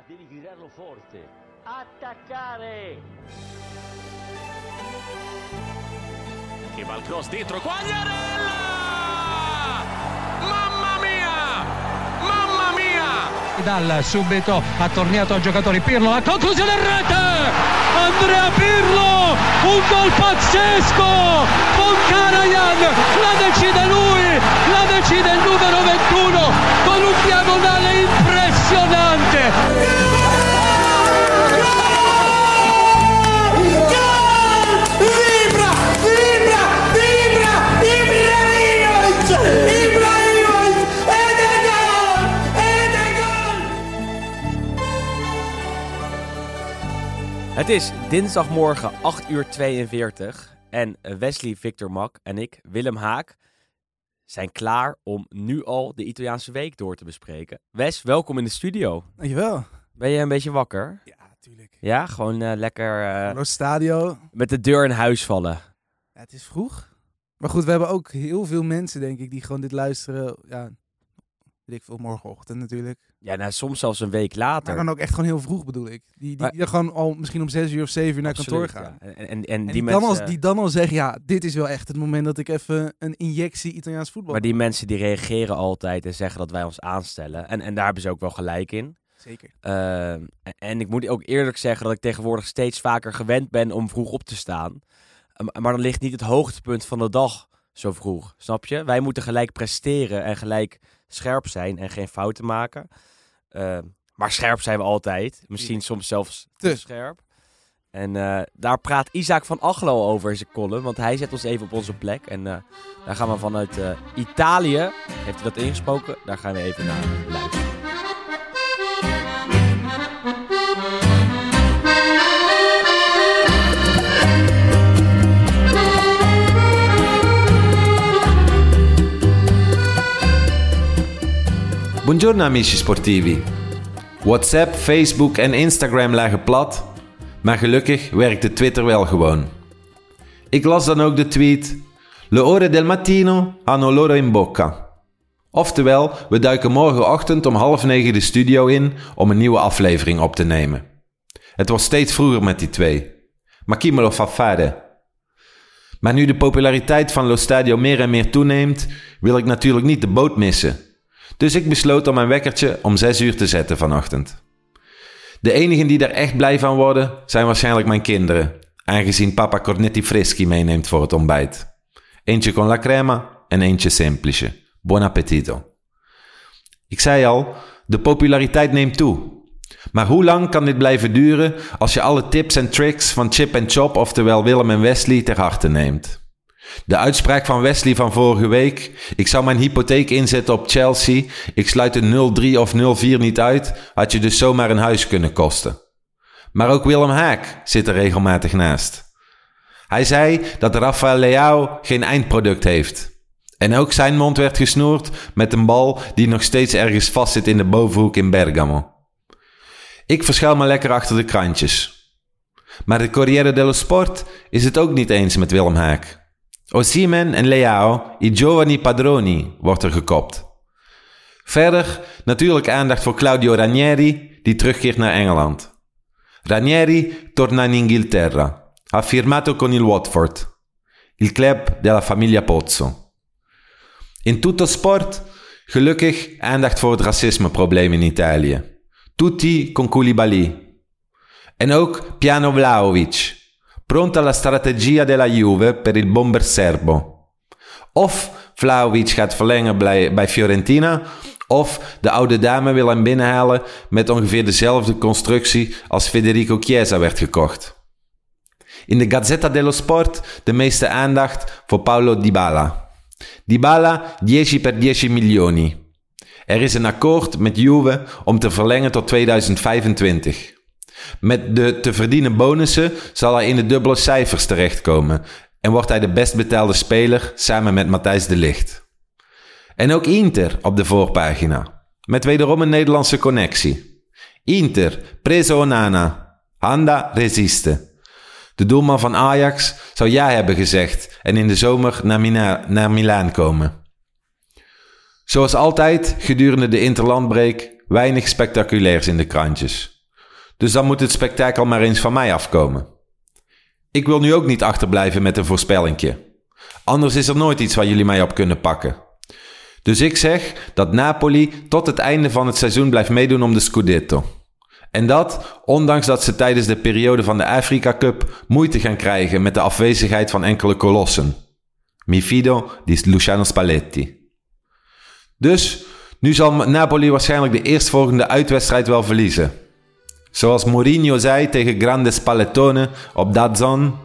ma devi gridarlo forte. Attaccare! Che va il cross dentro, Quagliarella! Mamma mia! Mamma mia! Dal subito ha tornato al giocatore Pirlo, la conclusione in rete! Andrea Pirlo! Un gol pazzesco! Con Karajan! La decide lui! La decide il numero 21 con un diagonale impressionante! Het is dinsdagmorgen 8 uur 42 en Wesley Victor Mak en ik, Willem Haak, zijn klaar om nu al de Italiaanse week door te bespreken. Wes, welkom in de studio. Dankjewel. Ben je een beetje wakker? Ja, natuurlijk. Ja, gewoon eh, lekker eh, Hallo Stadio. met de deur in huis vallen. Ja, het is vroeg. Maar goed, we hebben ook heel veel mensen, denk ik, die gewoon dit luisteren. Ja, weet ik veel, morgenochtend natuurlijk. Ja, nou, soms zelfs een week Maar later. dan ook echt gewoon heel vroeg, bedoel ik. Die, die, Maar- die gewoon al misschien om zes uur of zeven uur naar kantoor gaan. ja. En, en, en En die, die, mensen, dan als, die dan al zeggen, ja, dit is wel echt het moment dat ik even een injectie Italiaans voetbal... maar die mensen die reageren altijd en zeggen dat wij ons aanstellen. En, en daar hebben ze ook wel gelijk in. Zeker. Ehm, en, en ik moet ook eerlijk zeggen dat ik tegenwoordig steeds vaker gewend ben om vroeg op te staan. Ehm, maar dan ligt niet het hoogtepunt van de dag zo vroeg, snap je? Wij moeten gelijk presteren en gelijk scherp zijn en geen fouten maken. Ehm, maar scherp zijn we altijd. Misschien soms zelfs te scherp. En eh, daar praat Isaac van Achlo over in zijn column. Want hij zet ons even op onze plek. En eh, daar gaan we vanuit eh, Italië, heeft hij dat ingesproken, daar gaan we even naar luisteren. Buongiorno amici sportivi. WhatsApp, Facebook en Instagram lagen plat, maar gelukkig werkte Twitter wel gewoon. Ik las dan ook de tweet: Le ore del mattino hanno loro in bocca. Oftewel, we duiken morgenochtend om half negen de studio in om een nieuwe aflevering op te nemen. Het was steeds vroeger met die twee. Ma chi me lo fa? Maar nu de populariteit van Lo Stadio meer en meer toeneemt, wil ik natuurlijk niet de boot missen. Dus ik besloot om mijn wekkertje om 6 uur te zetten vanochtend. De enigen die daar echt blij van worden, zijn waarschijnlijk mijn kinderen, aangezien papa cornetti freschi meeneemt voor het ontbijt. Eentje con la crema en eentje semplice. Buon appetito. Ik zei al, de populariteit neemt toe. Maar hoe lang kan dit blijven duren als je alle tips en tricks van Chip en Chop, oftewel Willem en Wesley, ter harte neemt? De uitspraak van Wesley van vorige week. Ik zou mijn hypotheek inzetten op Chelsea. Ik sluit een 0-3 of 0-4 niet uit. Had je dus zomaar een huis kunnen kosten. Maar ook Willem Haak zit er regelmatig naast. Hij zei dat Rafael Leao geen eindproduct heeft. En ook zijn mond werd gesnoerd met een bal die nog steeds ergens vastzit in de bovenhoek in Bergamo. Ik verschuil me lekker achter de krantjes. Maar de Corriere dello Sport is het ook niet eens met Willem Haak. Osimhen en Leao, i giovani padroni, wordt er gekopt. Verder natuurlijk aandacht voor Claudio Ranieri, die terugkeert naar Engeland. Ranieri torna in Inghilterra. Ha firmato con il Watford, il club della famiglia Pozzo. In tutto sport, gelukkig aandacht voor het racismeprobleem in Italië. Tutti con Koulibaly. En ook Piano Vlahovic, pronta la strategia della Juve per il bomber serbo. Of Vlahovic gaat verlengen bij, bij Fiorentina, of de oude dame wil hem binnenhalen met ongeveer dezelfde constructie als Federico Chiesa werd gekocht. In de Gazzetta dello Sport de meeste aandacht voor Paulo Dybala. Dybala 10 per 10 milioni. Er is een akkoord met Juve om te verlengen tot 2025. Met de te verdienen bonussen zal hij in de dubbele cijfers terechtkomen en wordt hij de best betaalde speler samen met Matthijs de Ligt. En ook Inter op de voorpagina, met wederom een Nederlandse connectie. Inter, preso Onana, Handa resiste. De doelman van Ajax zou ja hebben gezegd en in de zomer naar, naar Milaan komen. Zoals altijd gedurende de interlandbreek weinig spectaculairs in de krantjes. Dus dan moet het spektakel maar eens van mij afkomen. Ik wil nu ook niet achterblijven met een voorspellingje. Anders is er nooit iets waar jullie mij op kunnen pakken. Dus ik zeg dat Napoli tot het einde van het seizoen blijft meedoen om de Scudetto. En dat, ondanks dat ze tijdens de periode van de Afrika Cup moeite gaan krijgen met de afwezigheid van enkele kolossen. Mi fido di Luciano Spalletti. Dus, nu zal Napoli waarschijnlijk de eerstvolgende uitwedstrijd wel verliezen. Zoals Mourinho zei tegen Grande Spallettone op Dazon.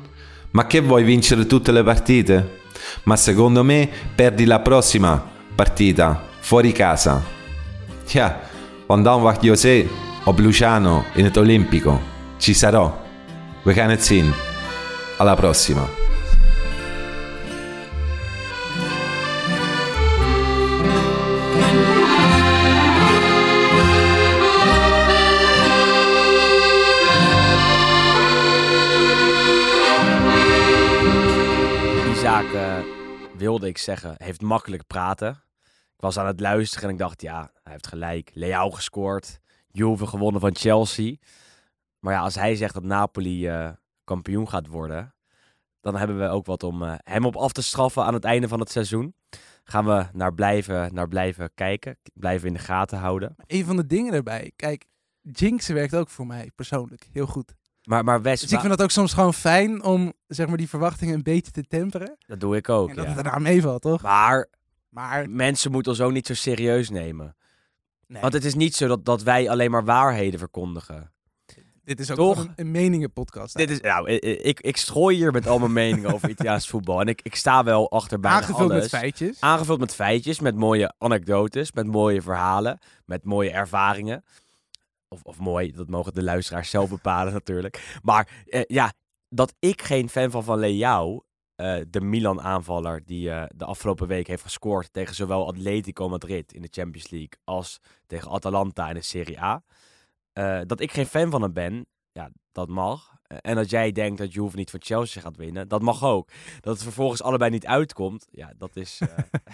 Ma che vuoi vincere tutte le partite? Ma secondo me perdi la prossima partita, fuori casa. Ja, dan wacht José op Luciano in het Olimpico. Ci sarò. We gaan het zien. Alla prossima. Wilde ik zeggen, heeft makkelijk praten. Ik was aan het luisteren en ik dacht, ja, hij heeft gelijk. Leao gescoord, Juve gewonnen van Chelsea. Maar ja, als hij zegt dat Napoli eh, kampioen gaat worden, dan hebben we ook wat om eh, hem op af te straffen aan het einde van het seizoen. Gaan we naar blijven, naar blijven kijken, blijven in de gaten houden. Een van de dingen erbij, kijk, jinxen werkt ook voor mij persoonlijk heel goed. Maar, maar Wes, Dus ik vind het ook soms gewoon fijn om zeg maar, die verwachtingen een beetje te temperen. dat doe ik ook. En dat ja. het daarna meevalt, toch? Maar Maar mensen moeten ons ook niet zo serieus nemen. nee, Want het is niet zo dat, dat wij alleen maar waarheden verkondigen. dit is ook toch? een, een meningenpodcast. Dit is, nou, ik, ik strooi hier met al mijn meningen over Italiaans voetbal. En ik, ik sta wel achter bijna Aangevuld alles. met feitjes. Aangevuld met feitjes, met mooie anekdotes, met mooie verhalen, met mooie ervaringen. Of, of mooi, dat mogen de luisteraars zelf bepalen natuurlijk. Maar eh, ja, dat ik geen fan van Van Leao, eh, de Milan-aanvaller die eh, de afgelopen week heeft gescoord tegen zowel Atletico Madrid in de Champions League als tegen Atalanta in de Serie A. dat ik geen fan van hem ben, ja, dat mag. En dat jij denkt dat Juve niet van Chelsea gaat winnen, dat mag ook. Dat het vervolgens allebei niet uitkomt, ja, dat is...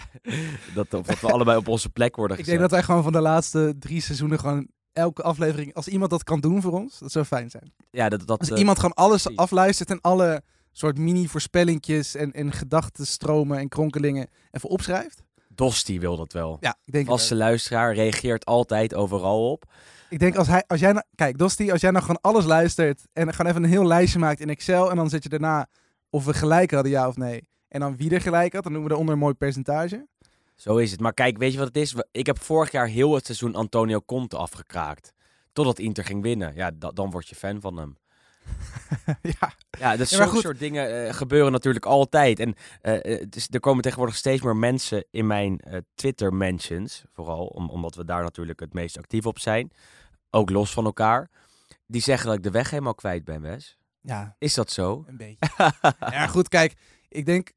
dat, of dat we allebei op onze plek worden Ik gezet. denk dat wij gewoon van de laatste drie seizoenen gewoon elke aflevering, als iemand dat kan doen voor ons, dat zou fijn zijn. Ja, dat, dat, Als eh, iemand gewoon alles precies. afluistert en alle soort mini-voorspellingjes en, en gedachtenstromen en kronkelingen even opschrijft. Dosti wil dat wel. Ja, ik denk, Vaste luisteraar reageert altijd overal op. ik denk als, hij, als jij nou, kijk Dosti, als jij nou gewoon alles luistert en gewoon even een heel lijstje maakt in Excel en dan zet je daarna of we gelijk hadden, ja of nee. En dan wie er gelijk had, dan noemen we eronder een mooi percentage. Zo is het. Maar kijk, weet je wat het is? Ik heb vorig jaar heel het seizoen Antonio Conte afgekraakt. Totdat Inter ging winnen. Ja, da- dan word je fan van hem. ja, Ja, dus Ja, zo'n soort dingen eh, gebeuren natuurlijk altijd. En eh, eh, er komen tegenwoordig steeds meer mensen in mijn Twitter-mentions. Vooral om, omdat we daar natuurlijk het meest actief op zijn. Ook los van elkaar. Die zeggen dat ik de weg helemaal kwijt ben, Wes. ja, Is dat zo? een beetje. ja, goed, kijk, ik denk,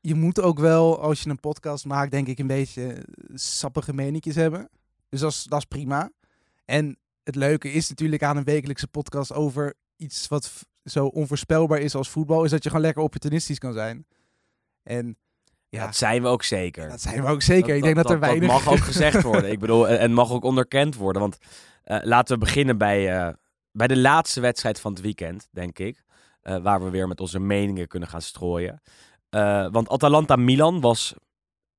je moet ook wel, als je een podcast maakt, denk ik, een beetje eh, sappige meninkjes hebben. Dus dat is, dat is prima. En het leuke is natuurlijk aan een wekelijkse podcast over iets wat zo onvoorspelbaar is als voetbal, is dat je gewoon lekker opportunistisch kan zijn. En ja, Dat zijn we ook zeker. dat zijn we ook zeker. ik denk dat, er weinig... Dat mag ook gezegd worden. Ik bedoel, en, mag ook onderkend worden. Want eh, laten we beginnen bij, eh, bij de laatste wedstrijd van het weekend, denk ik. waar we weer met onze meningen kunnen gaan strooien. Eh, want Atalanta-Milan was,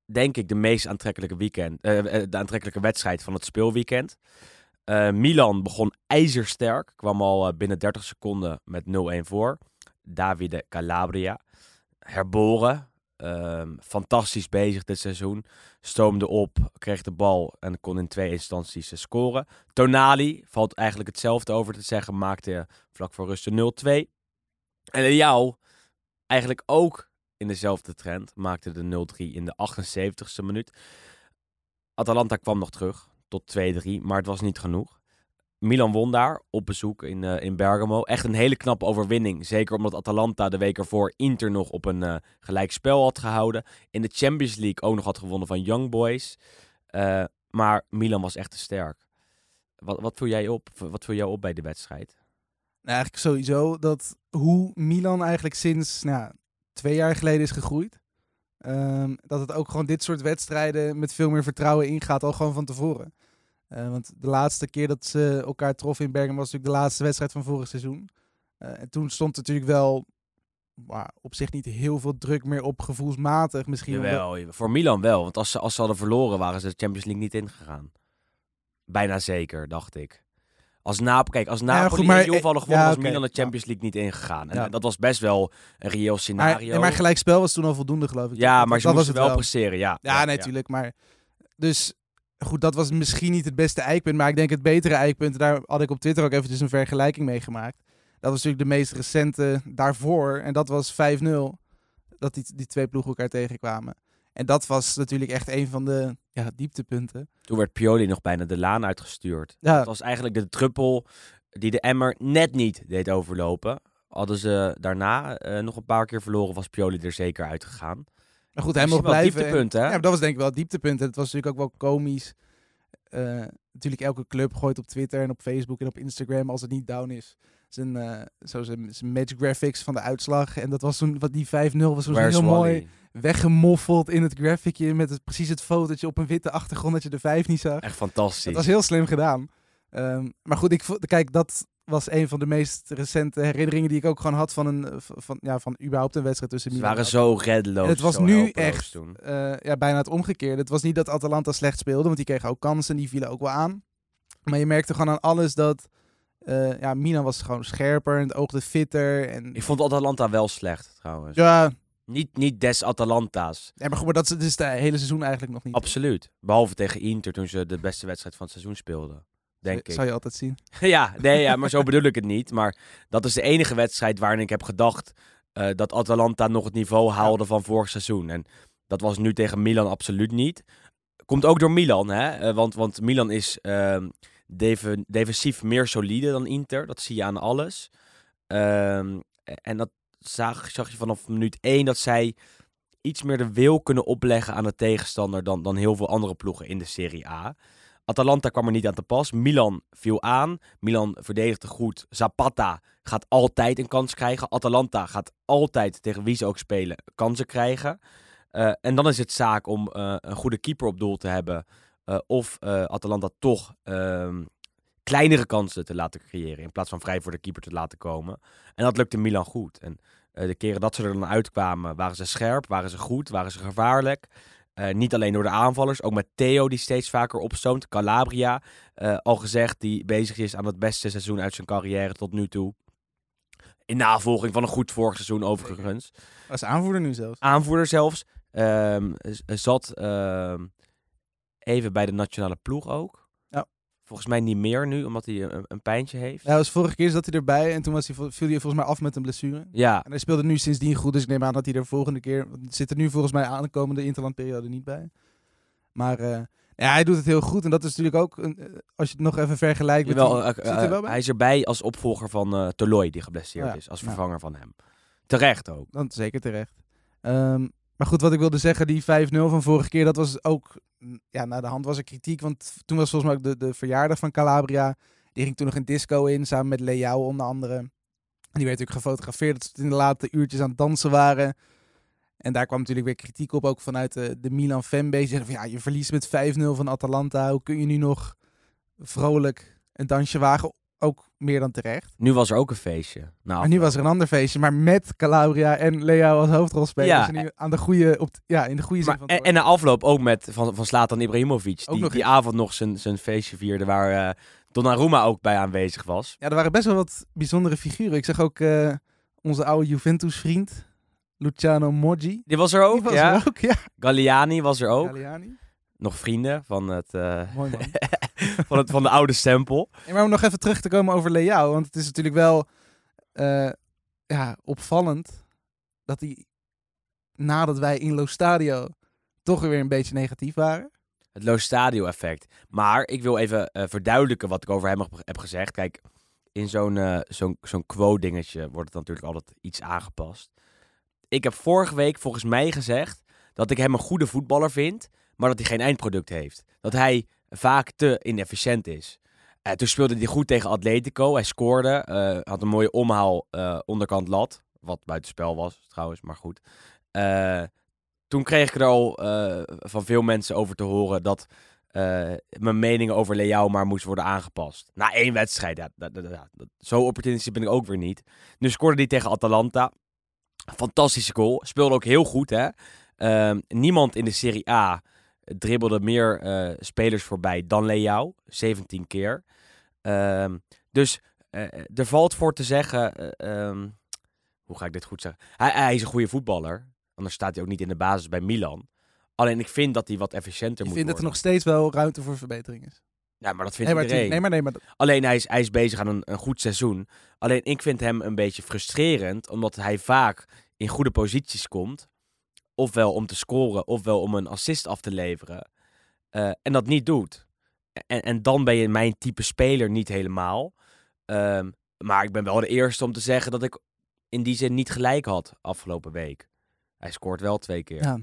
denk ik, de meest aantrekkelijke, weekend, eh, eh, de aantrekkelijke wedstrijd van het speelweekend. Milan begon ijzersterk. Kwam al binnen 30 seconden met 0-1 voor. Davide Calabria. Herboren. Ehm, fantastisch bezig dit seizoen. Stoomde op, kreeg de bal en kon in twee instanties scoren. Tonali, valt eigenlijk hetzelfde over te zeggen, maakte vlak voor rust de 0-2. En Leao, eigenlijk ook in dezelfde trend, maakte de 0-3 in de 78ste minuut. Atalanta kwam nog terug tot 2-3, maar het was niet genoeg. Milan won daar op bezoek in, eh, in Bergamo. Echt een hele knappe overwinning. Zeker omdat Atalanta de week ervoor Inter nog op een eh gelijk spel had gehouden. In de Champions League ook nog had gewonnen van Young Boys. Eh, maar Milan was echt te sterk. Wat, wat jij op? Wat viel jou op bij de wedstrijd? Nou, eigenlijk sowieso dat hoe Milan eigenlijk sinds nou, twee jaar geleden is gegroeid. Ehm, dat het ook gewoon dit soort wedstrijden met veel meer vertrouwen ingaat, al gewoon van tevoren. Eh, want de laatste keer dat ze elkaar troffen in Bergen was natuurlijk de laatste wedstrijd van vorig seizoen. Eh, en toen stond natuurlijk wel maar op zich niet heel veel druk meer op gevoelsmatig. Misschien jawel. voor Milan wel. Want als ze, als ze hadden verloren, waren ze de Champions League niet ingegaan. Bijna zeker, dacht ik. Als Napoli, kijk, als Napoli goed, maar- en Juve hadden gewonnen, ja, was Milan de. Champions League niet ingegaan. En Ja. dat was best wel een reëel maar, scenario. nee, maar gelijkspel was toen al voldoende, geloof ik. ja, maar ze dat was moesten het wel presteren, ja. Ja, nee, natuurlijk. Maar dus goed, dat was misschien niet het beste eikpunt. Maar ik denk het betere eikpunt. Daar had ik op Twitter ook eventjes een vergelijking mee gemaakt. Dat was natuurlijk de meest recente daarvoor. En dat was 5-0. Dat die, die twee ploegen elkaar tegenkwamen. En dat was natuurlijk echt een van de ja, dieptepunten. Toen werd Pioli nog bijna de laan uitgestuurd. Ja, Dat was eigenlijk de druppel die de emmer net niet deed overlopen. Hadden ze daarna eh, nog een paar keer verloren, was Pioli er zeker uitgegaan. maar goed, hij mocht blijven. dieptepunt, hè? Ja, maar dat was denk ik wel het dieptepunt. En het was natuurlijk ook wel komisch. Eh, natuurlijk, elke club gooit op Twitter en op Facebook en op Instagram als het niet down is. Zijn, eh, zo zijn, zijn match graphics van de uitslag. En dat was toen, wat die 5-0 was, was heel mooi weggemoffeld in het graphicje. Met het, precies het fotootje op een witte achtergrond dat je de 5 niet zag. Echt fantastisch. Dat was heel slim gedaan. Ehm, maar goed, ik, kijk, dat was een van de meest recente herinneringen die ik ook gewoon had van, een, van, ja, van überhaupt een wedstrijd tussen Ze Milan waren en zo reddeloos. En het was nu echt eh, ja, bijna het omgekeerde. Het was niet dat Atalanta slecht speelde, want die kregen ook kansen. Die vielen ook wel aan. Maar je merkte gewoon aan alles dat... eh, ja, Milan was gewoon scherper en het oogde fitter. En, Ik vond Atalanta wel slecht, trouwens. ja, Niet, niet des Atalanta's. nee, maar goed, maar dat is dus het hele seizoen eigenlijk nog niet. Absoluut. Behalve tegen Inter toen ze de beste wedstrijd van het seizoen speelden. Denk ik. Zou je altijd zien. ja, nee, ja, maar zo bedoel ik het niet. Maar dat is de enige wedstrijd waarin ik heb gedacht eh, dat Atalanta nog het niveau haalde van vorig seizoen. En dat was nu tegen Milan absoluut niet. Komt ook door Milan, hè? Eh, want, want Milan is defen- defensief meer solide dan Inter. Dat zie je aan alles. Ehm, en dat zag, zag je vanaf minuut 1 dat zij iets meer de wil kunnen opleggen aan de tegenstander dan, dan heel veel andere ploegen in de Serie A. Atalanta kwam er niet aan te pas. Milan viel aan. Milan verdedigde goed. Zapata gaat altijd een kans krijgen. Atalanta gaat altijd, tegen wie ze ook spelen, kansen krijgen. Eh, en dan is het zaak om eh, een goede keeper op doel te hebben. Eh, of eh, Atalanta toch ehm, kleinere kansen te laten creëren. In plaats van vrij voor de keeper te laten komen. En dat lukte Milan goed. En eh, de keren dat ze er dan uitkwamen, waren ze scherp, waren ze goed, waren ze gevaarlijk. Niet alleen door de aanvallers, ook met Theo die steeds vaker opstoomt. Calabria, al gezegd, die bezig is aan het beste seizoen uit zijn carrière tot nu toe. In navolging van een goed vorig seizoen overigens. Als aanvoerder nu zelfs. Aanvoerder zelfs. ehm, zat ehm, even bij de nationale ploeg ook. Ja. Volgens mij niet meer nu, omdat hij een, een pijntje heeft. Ja, dus vorige keer zat hij erbij en toen was hij, viel hij volgens mij af met een blessure. Ja, En hij speelde nu sindsdien goed, dus ik neem aan dat hij er volgende keer... er Zit er nu volgens mij aankomende interlandperiode niet bij. Maar eh, ja, hij doet het heel goed. En dat is natuurlijk ook, een, eh, als je het nog even vergelijkt met... Jawel, die- eh, wel hij is erbij als opvolger van Toloi, die geblesseerd Ja, is. Als ja. vervanger van hem. Terecht ook. Dan zeker terecht. Ehm, maar goed, wat ik wilde zeggen, die 5-0 van vorige keer, dat was ook... mm, Ja, naar de hand was er kritiek, want toen was volgens mij ook de, de verjaardag van Calabria. Die ging toen nog een disco in, samen met Leao onder andere. En die werd natuurlijk gefotografeerd dat ze in de late uurtjes aan het dansen waren. En daar kwam natuurlijk weer kritiek op, ook vanuit de, de Milan fanbase. Zeiden van, ja, je verliest met 5-0 van Atalanta. Hoe kun je nu nog vrolijk een dansje wagen? Ook meer dan terecht. Nu was er ook een feestje. Nou, nu was er een ander feestje, maar met Calabria en Leo als hoofdrolspelers. Ja, en nu aan de goede, op, ja, in de goede zin maar, van het en, en na afloop ook met van, van Slatan Ibrahimovic. Ook Die, nog die avond nog zijn, zijn feestje vierde waar eh Donnarumma ook bij aanwezig was. Ja, er waren best wel wat bijzondere figuren. Ik zag ook eh, onze oude Juventus-vriend, Luciano Moggi. Die was er ook, Die was ja. er ook, ja. Galliani was er ook. Galliani. Nog vrienden van, het, eh, Mooi man. van, het, van de oude stempel. En maar om nog even terug te komen over Leao, want het is natuurlijk wel eh, ja, opvallend dat hij nadat wij in Lo Stadio toch weer een beetje negatief waren. Het Lo Stadio effect. Maar ik wil even eh, verduidelijken wat ik over hem heb, gezegd. Kijk, in zo'n zo'n zo'n quote dingetje wordt het natuurlijk altijd iets aangepast. Ik heb vorige week volgens mij gezegd dat ik hem een goede voetballer vind, maar dat hij geen eindproduct heeft. Dat hij vaak te inefficiënt is. Eh, toen speelde hij goed tegen Atletico. Hij scoorde, eh, had een mooie omhaal eh, onderkant lat. Wat buitenspel was trouwens, maar goed. Toen kreeg ik er al van veel mensen over te horen dat mijn mening over Leao maar moest worden aangepast. Na één wedstrijd, ja, dat- zo opportunistisch ben ik ook weer niet. Nu scoorde hij tegen Atalanta. Fantastische goal. Speelde ook heel goed, hè. Ehm, niemand in de Serie A dribbelde meer eh, spelers voorbij dan Leao. 17 keer. Ehm, dus eh, er valt voor te zeggen... eh, ehm, hoe ga ik dit goed zeggen? Hij, hij is een goede voetballer. Anders staat hij ook niet in de basis bij Milan. Alleen ik vind dat hij wat efficiënter Ik moet vind dat er nog worden. steeds wel ruimte voor verbetering is. Ja, maar dat Nee maar, iedereen. nee, maar, nee, maar Alleen hij is, hij is bezig aan een, een goed seizoen. Alleen ik vind hem een beetje frustrerend, omdat hij vaak in goede posities komt. Ofwel om te scoren, ofwel om een assist af te leveren. eh, en dat niet doet. En, en dan ben je mijn type speler niet helemaal. Ehm, maar ik ben wel de eerste om te zeggen dat ik in die zin niet gelijk had afgelopen week. Hij scoort wel twee keer. ja.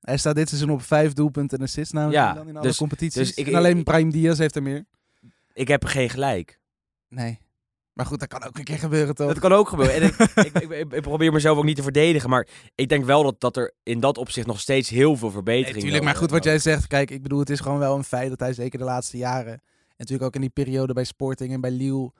Hij staat dit seizoen op vijf doelpunten en assists namens Ja, in alle dus- competities. dus ik- en alleen Brahim Diaz heeft er meer. Ik heb geen gelijk. Nee. Maar goed, dat kan ook een keer gebeuren toch? Dat kan ook gebeuren. En ik, ik, ik, probeer mezelf ook niet te verdedigen. Maar ik denk wel dat, dat er in dat opzicht nog steeds heel veel verbetering Nee, tuurlijk, maar goed wat jij zegt. Kijk, ik bedoel, het is gewoon wel een feit dat hij zeker de laatste jaren... En natuurlijk ook in die periode bij Sporting en bij Lille...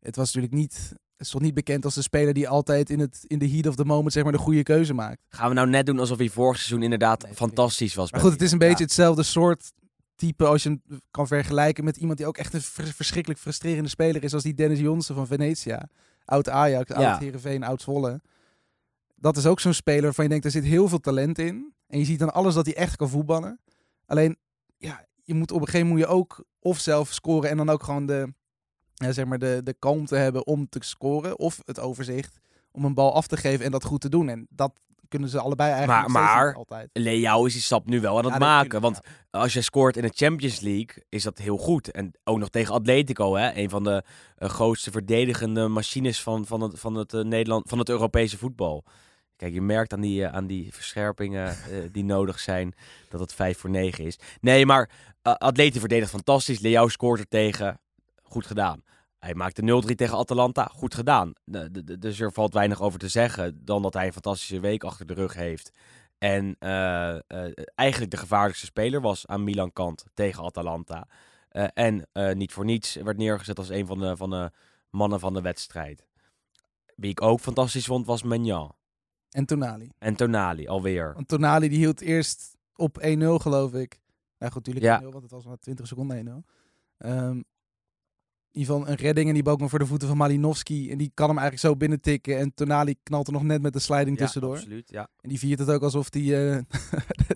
Het was natuurlijk niet... Het stond niet bekend als de speler die altijd in, het, in de heat of the moment zeg maar de goede keuze maakt. Gaan we nou net doen alsof hij vorig seizoen inderdaad Nee, fantastisch was? Maar goed, het is een beetje hetzelfde soort type als je hem kan vergelijken met iemand die ook echt een vers- verschrikkelijk frustrerende speler is als die Dennis Jonsen van Venetia. Oud Ajax, oud Ja. Heerenveen, oud Zwolle. Dat is ook zo'n speler waarvan je denkt, er zit heel veel talent in. En je ziet dan alles dat hij echt kan voetballen. Alleen, ja, je moet op een gegeven moment moet je ook of zelf scoren en dan ook gewoon de, ja, zeg maar de, de kalmte hebben om te scoren. Of het overzicht om een bal af te geven en dat goed te doen. En dat kunnen ze allebei eigenlijk Maar- steeds maar- altijd. Leao is die stap nu wel aan het Ja, maken. Want als je scoort in de Champions League, is dat heel goed. En ook nog tegen Atletico, hè? een van de eh, grootste verdedigende machines van, van het, van, het, eh, Nederland, van het Europese voetbal. Kijk, je merkt aan die, eh, aan die verscherpingen die nodig zijn dat het 5 voor 9 is. Nee, maar uh, Atleti verdedigt fantastisch. Leao scoort er tegen. Goed gedaan. Hij maakte 0-3 tegen Atalanta. Goed gedaan. De- de- de- Dus er valt weinig over te zeggen dan dat hij een fantastische week achter de rug heeft. En eh, eh, eigenlijk de gevaarlijkste speler was aan Milan kant tegen Atalanta. Eh, en niet voor niets werd neergezet als een van de, van de mannen van de wedstrijd. Wie ik ook fantastisch vond was Menjan. En Tonali. En Tonali alweer. Want Tonali die hield eerst op 1-0 geloof ik. Nou goed, natuurlijk Ja. 1-0, want het was maar 20 seconden 1-0. Ehm in ieder geval een redding en die balk nog voor de voeten van Malinowski. En die kan hem eigenlijk zo binnentikken. En Tonali knalt er nog net met de sliding Ja, tussendoor. absoluut. Ja. En die viert het ook alsof hij eh,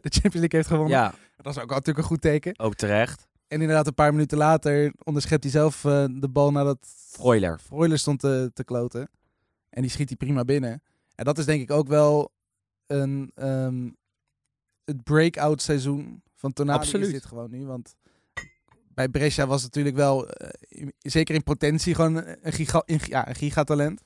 de Champions League heeft gewonnen. ja, Dat is ook natuurlijk een goed teken. ook terecht. En inderdaad, een paar minuten later onderschept hij zelf eh, de bal nadat Freuler. Freuler stond te, te kloten. En die schiet hij prima binnen. En dat is denk ik ook wel een, ehm, het breakout seizoen van Tonali Absoluut. is dit gewoon nu. Want bij Brescia was natuurlijk wel, eh, zeker in potentie, gewoon een, giga, ja, een gigatalent.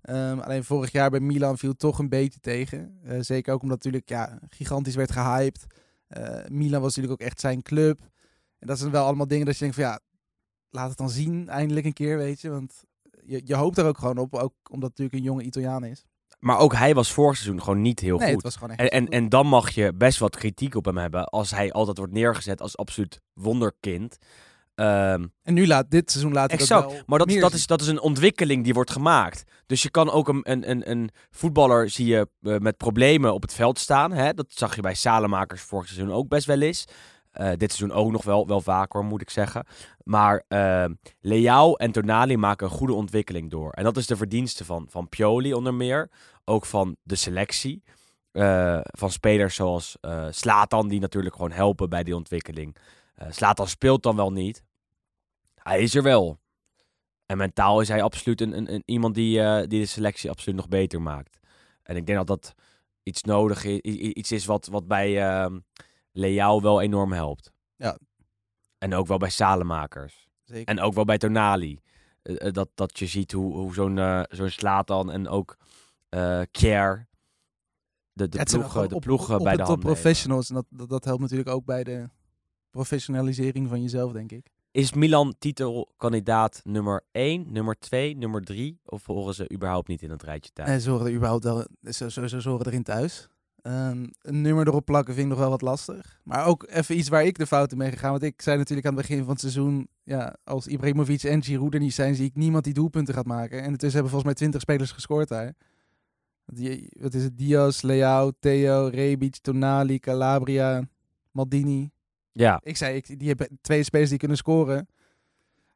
Ehm, alleen vorig jaar bij Milan viel toch een beetje tegen. Eh, zeker ook omdat natuurlijk ja, gigantisch werd gehyped. Eh, Milan was natuurlijk ook echt zijn club. En dat zijn wel allemaal dingen dat je denkt van ja, laat het dan zien eindelijk een keer, weet je. Want je, je hoopt er ook gewoon op, ook omdat natuurlijk een jonge Italiaan is. Maar ook hij was vorig seizoen gewoon niet heel nee, goed. het was gewoon echt En, en, goed. en dan mag je best wat kritiek op hem hebben als hij altijd wordt neergezet als absoluut wonderkind. Ehm, En nu laat, dit seizoen laat dat exact, wel maar dat, is, dat, is, dat is een ontwikkeling die wordt gemaakt. Dus je kan ook een, een, een, een voetballer zie je eh, met problemen op het veld staan. Hè? Dat zag je bij Salemakers vorig seizoen ook best wel eens. Eh, dit seizoen ook nog wel, wel vaker, moet ik zeggen. Maar eh, Leao en Tonali maken een goede ontwikkeling door. En dat is de verdienste van, van Pioli onder meer. Ook van de selectie. Eh, van spelers zoals eh Slatan, die natuurlijk gewoon helpen bij die ontwikkeling. Slatan speelt dan wel niet. Hij is er wel. En mentaal is hij absoluut een, een, een- iemand die, die de selectie absoluut nog beter maakt. En ik denk dat dat iets nodig is, iets is wat, wat bij ehm Leao wel enorm helpt. Ja. En ook wel bij Salemakers. Zeker. En ook wel bij Tonali. Eh, eh, dat, dat je ziet hoe, hoe zo'n eh zo'n Slatan en ook Kjaer de, de Ja, de op- ploegen op bij de hand top professionals. En dat, dat, dat helpt natuurlijk ook bij de professionalisering van jezelf, denk ik. Is Milan titelkandidaat nummer 1, nummer 2, nummer 3? Of horen ze überhaupt niet in het rijtje thuis? En ze horen er überhaupt wel, ze, ze, ze horen erin thuis. Ehm, een nummer erop plakken vind ik nog wel wat lastig. Maar ook even iets waar ik de fouten mee gegaan. Want ik zei natuurlijk aan het begin van het seizoen... Ja, als Ibrahimovic en Giroud er niet zijn... zie ik niemand die doelpunten gaat maken. En intussen hebben volgens mij 20 spelers gescoord daar. Die, wat is het? Diaz, Leao, Theo, Rebic, Tonali, Calabria, Maldini. Ja, Ik zei, ik, die hebben twee spelers die kunnen scoren.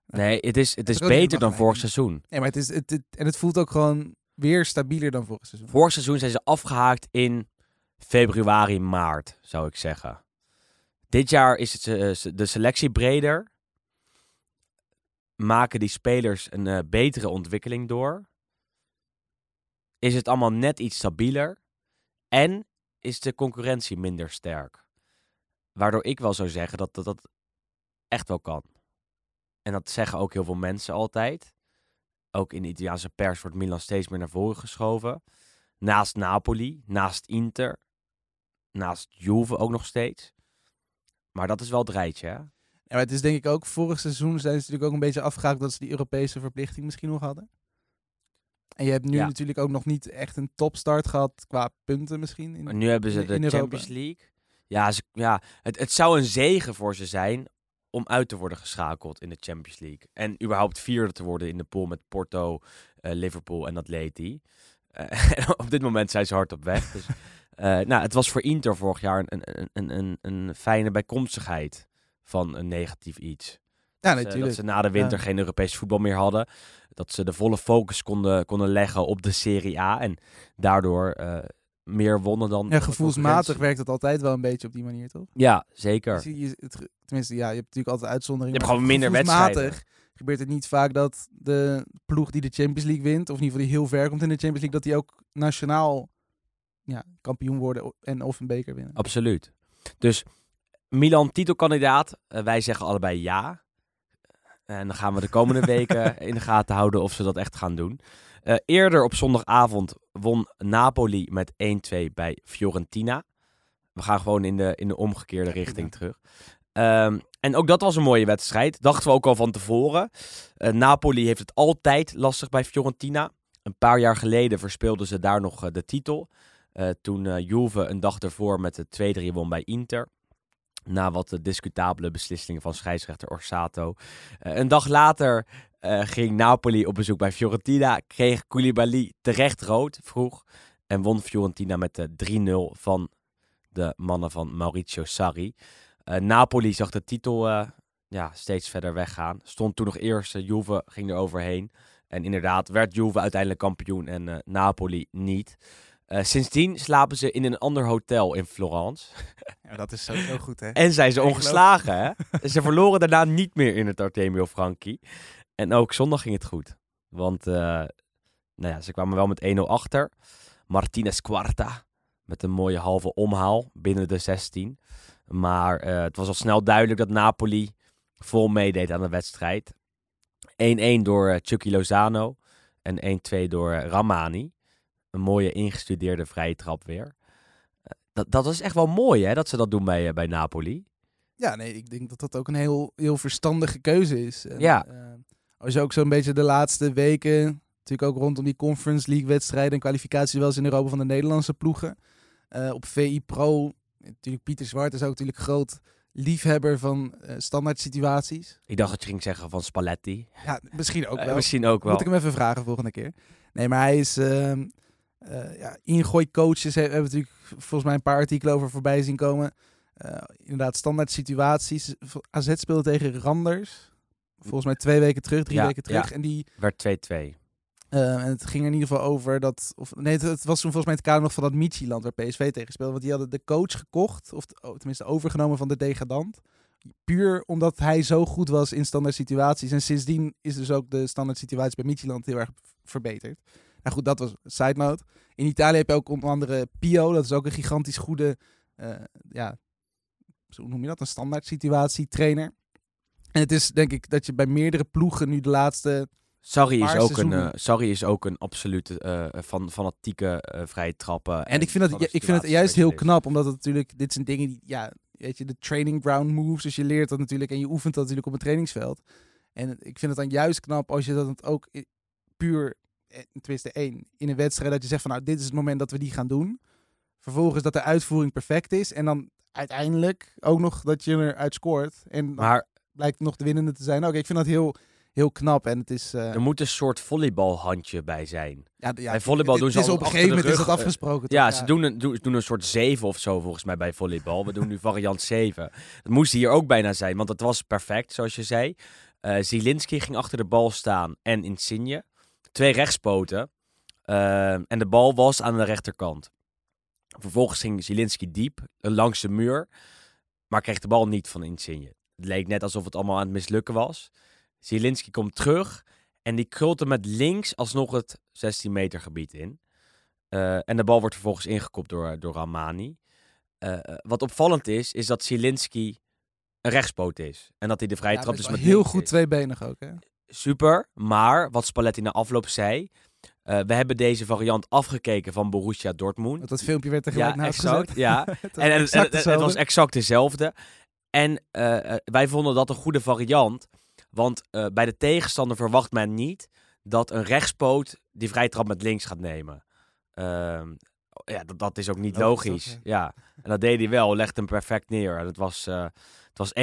nee, het is, het is beter dan vorig seizoen. Nee, maar het is, het, het- en het voelt ook gewoon weer stabieler dan vorig seizoen. Vorig seizoen zijn ze afgehaakt in februari, maart, zou ik zeggen. Dit jaar is het, eh, de selectie breder. Maken die spelers een eh, betere ontwikkeling door. Is het allemaal net iets stabieler. En is de concurrentie minder sterk. Waardoor ik wel zou zeggen dat dat, dat echt wel kan. En dat zeggen ook heel veel mensen altijd. Ook in de Italiaanse pers wordt Milan steeds meer naar voren geschoven. Naast Napoli, naast Inter, naast Juve ook nog steeds. Maar dat is wel het rijtje, hè? Ja, maar het is denk ik ook, vorig seizoen zijn ze natuurlijk ook een beetje afgehaakt dat ze die Europese verplichting misschien nog hadden. En je hebt nu Ja. natuurlijk ook nog niet echt een topstart gehad qua punten misschien. In, Maar nu hebben ze in- de in. Champions League. Ja, ze, ja het, het zou een zegen voor ze zijn om uit te worden geschakeld in de Champions League. En überhaupt vierde te worden in de pool met Porto, eh, Liverpool en Atleti. Eh, op dit moment zijn ze hard op weg. Dus, nou, het was voor Inter vorig jaar een, een, een, een, fijne bijkomstigheid van een negatief iets. ja, Dat ze- natuurlijk. Dat ze na de winter Ja. geen Europees voetbal meer hadden. Dat ze de volle focus konden, konden leggen op de Serie A. En daardoor eh, meer wonnen dan. Ja, gevoelsmatig werkt het altijd wel een beetje op die manier, toch? Ja, zeker. Je het, tenminste, ja, je hebt natuurlijk altijd uitzonderingen. Je hebt gewoon minder wedstrijden. gebeurt het niet vaak dat de ploeg die de Champions League wint, of in ieder geval die heel ver komt in de Champions League, dat die ook nationaal ja, kampioen worden en of een beker winnen. Absoluut. Dus Milan titelkandidaat. Eh, wij zeggen allebei ja. En dan gaan we de komende weken in de gaten houden of ze dat echt gaan doen. Eh, eerder op zondagavond won Napoli met 1-2 bij Fiorentina. We gaan gewoon in de, in de omgekeerde Ja, richting terug. Ehm, en ook dat was een mooie wedstrijd. Dachten we ook al van tevoren. Eh, Napoli heeft het altijd lastig bij Fiorentina. Een paar jaar geleden verspeelden ze daar nog de titel. Eh, toen eh, Juve een dag ervoor met de 2-3 won bij Inter. Na wat de discutabele beslissingen van scheidsrechter Orsato. Eh, een dag later eh, ging Napoli op bezoek bij Fiorentina. Kreeg Koulibaly terecht rood vroeg. En won Fiorentina met de 3-0 van de mannen van Maurizio Sarri. Eh, Napoli zag de titel eh, ja, steeds verder weggaan. Stond toen nog eerst, eh, Juve ging er overheen. En inderdaad werd Juve uiteindelijk kampioen en eh, Napoli niet. Eh, sindsdien slapen ze in een ander hotel in Florence. Ja, dat is sowieso goed, hè? En zijn ze ongeslagen, hè? ze verloren daarna niet meer in het Artemio Franchi. En ook zondag ging het goed. Want eh, nou ja, ze kwamen wel met 1-0 achter. Martinez Quarta met een mooie halve omhaal binnen de 16. Maar eh, het was al snel duidelijk dat Napoli vol meedeed aan de wedstrijd. 1-1 door Chucky Lozano en 1-2 door Ramani. Een mooie ingestudeerde vrije trap weer. Eh, dat, dat is echt wel mooi, hè, dat ze dat doen bij, eh, bij Napoli. Ja, nee, ik denk dat dat ook een heel, heel verstandige keuze is. En, Ja. eh, als je ook zo'n beetje de laatste weken, natuurlijk ook rondom die Conference League wedstrijden en kwalificaties wel eens in Europa van de Nederlandse ploegen. op VI Pro, natuurlijk Pieter Zwart is ook natuurlijk groot liefhebber van eh, standaard situaties. Ik dacht dat je ging zeggen van Spalletti. Ja, misschien ook wel. misschien ook wel. Moet ik hem even vragen volgende keer. Nee, maar hij is... ehm eh ja, ingooi coaches hebben we natuurlijk volgens mij een paar artikelen over voorbij zien komen. Eh, inderdaad, standaard situaties. AZ speelde tegen Randers. Volgens mij twee weken terug, drie Ja, weken terug. ja. En, die, Werd 2-2. eh, en het ging er in ieder geval over dat... Of, nee, het, het was toen volgens mij het kader nog van dat Michieland waar PSV tegen speelde. Want die hadden de coach gekocht, of oh, tenminste overgenomen van de degradant. Puur omdat hij zo goed was in standaard situaties. En sindsdien is dus ook de standaard situatie bij Michieland heel erg verbeterd. Nou goed, dat was side note. In Italië heb je ook onder andere Pio. Dat is ook een gigantisch goede, eh, ja, hoe noem je dat? Een standaard situatie trainer. En het is denk ik dat je bij meerdere ploegen nu de laatste... Sarri is, ook een, seizoenen. eh, Sarri is ook een absolute eh, van, fanatieke eh, vrije trappen. En ik vind, dat, ik vind het juist heel knap, omdat het natuurlijk, dit zijn dingen die, ja, weet je, de training ground moves. Dus je leert dat natuurlijk en je oefent dat natuurlijk op het trainingsveld. En ik vind het dan juist knap als je dat ook puur, tenminste één, in een wedstrijd dat je zegt van nou, dit is het moment dat we die gaan doen. Vervolgens dat de uitvoering perfect is. En dan uiteindelijk ook nog dat je eruit scoort. En Maar blijkt nog de winnende te zijn. Oké, ik vind dat heel, heel knap. En het is... eh, er moet een soort volleybalhandje bij zijn. ja, bij volleybal doen ze is op een gegeven moment is dat eh, afgesproken. Ja, toch? ze doen een, doen, doen een soort 7 of zo volgens mij bij volleybal. We doen nu variant 7. Dat moest hier ook bijna zijn, want het was perfect, zoals je zei. Eh Zielinski ging achter de bal staan en Insigne. Twee rechtspoten. Eh, en de bal was aan de rechterkant. Vervolgens ging Zielinski diep eh, langs de muur, maar kreeg de bal niet van Insigne. Het leek net alsof het allemaal aan het mislukken was. Zielinski komt terug en die krult hem met links alsnog het 16 meter gebied in. Eh, en de bal wordt vervolgens ingekopt door, door Ramani. Wat opvallend is, is dat Zielinski een rechtspoot is. En dat hij de vrije Ja, trap dus met heel goed is. tweebenig ook. Hè? Super, maar wat Spalletti na afloop zei... eh, we hebben deze variant afgekeken van Borussia Dortmund. Want dat filmpje werd tegelijk ja, naast exact. gezet. Ja. Het was En, het hetzelfde. was exact dezelfde. En eh, eh, wij vonden dat een goede variant. Want bij de tegenstander verwacht men niet dat een rechtspoot die vrije trap met links gaat nemen. Ehm, ja, dat, dat is ook niet Logisch, logisch. ja. En dat deed hij wel, legde hem perfect neer. Het was, het was 1-2.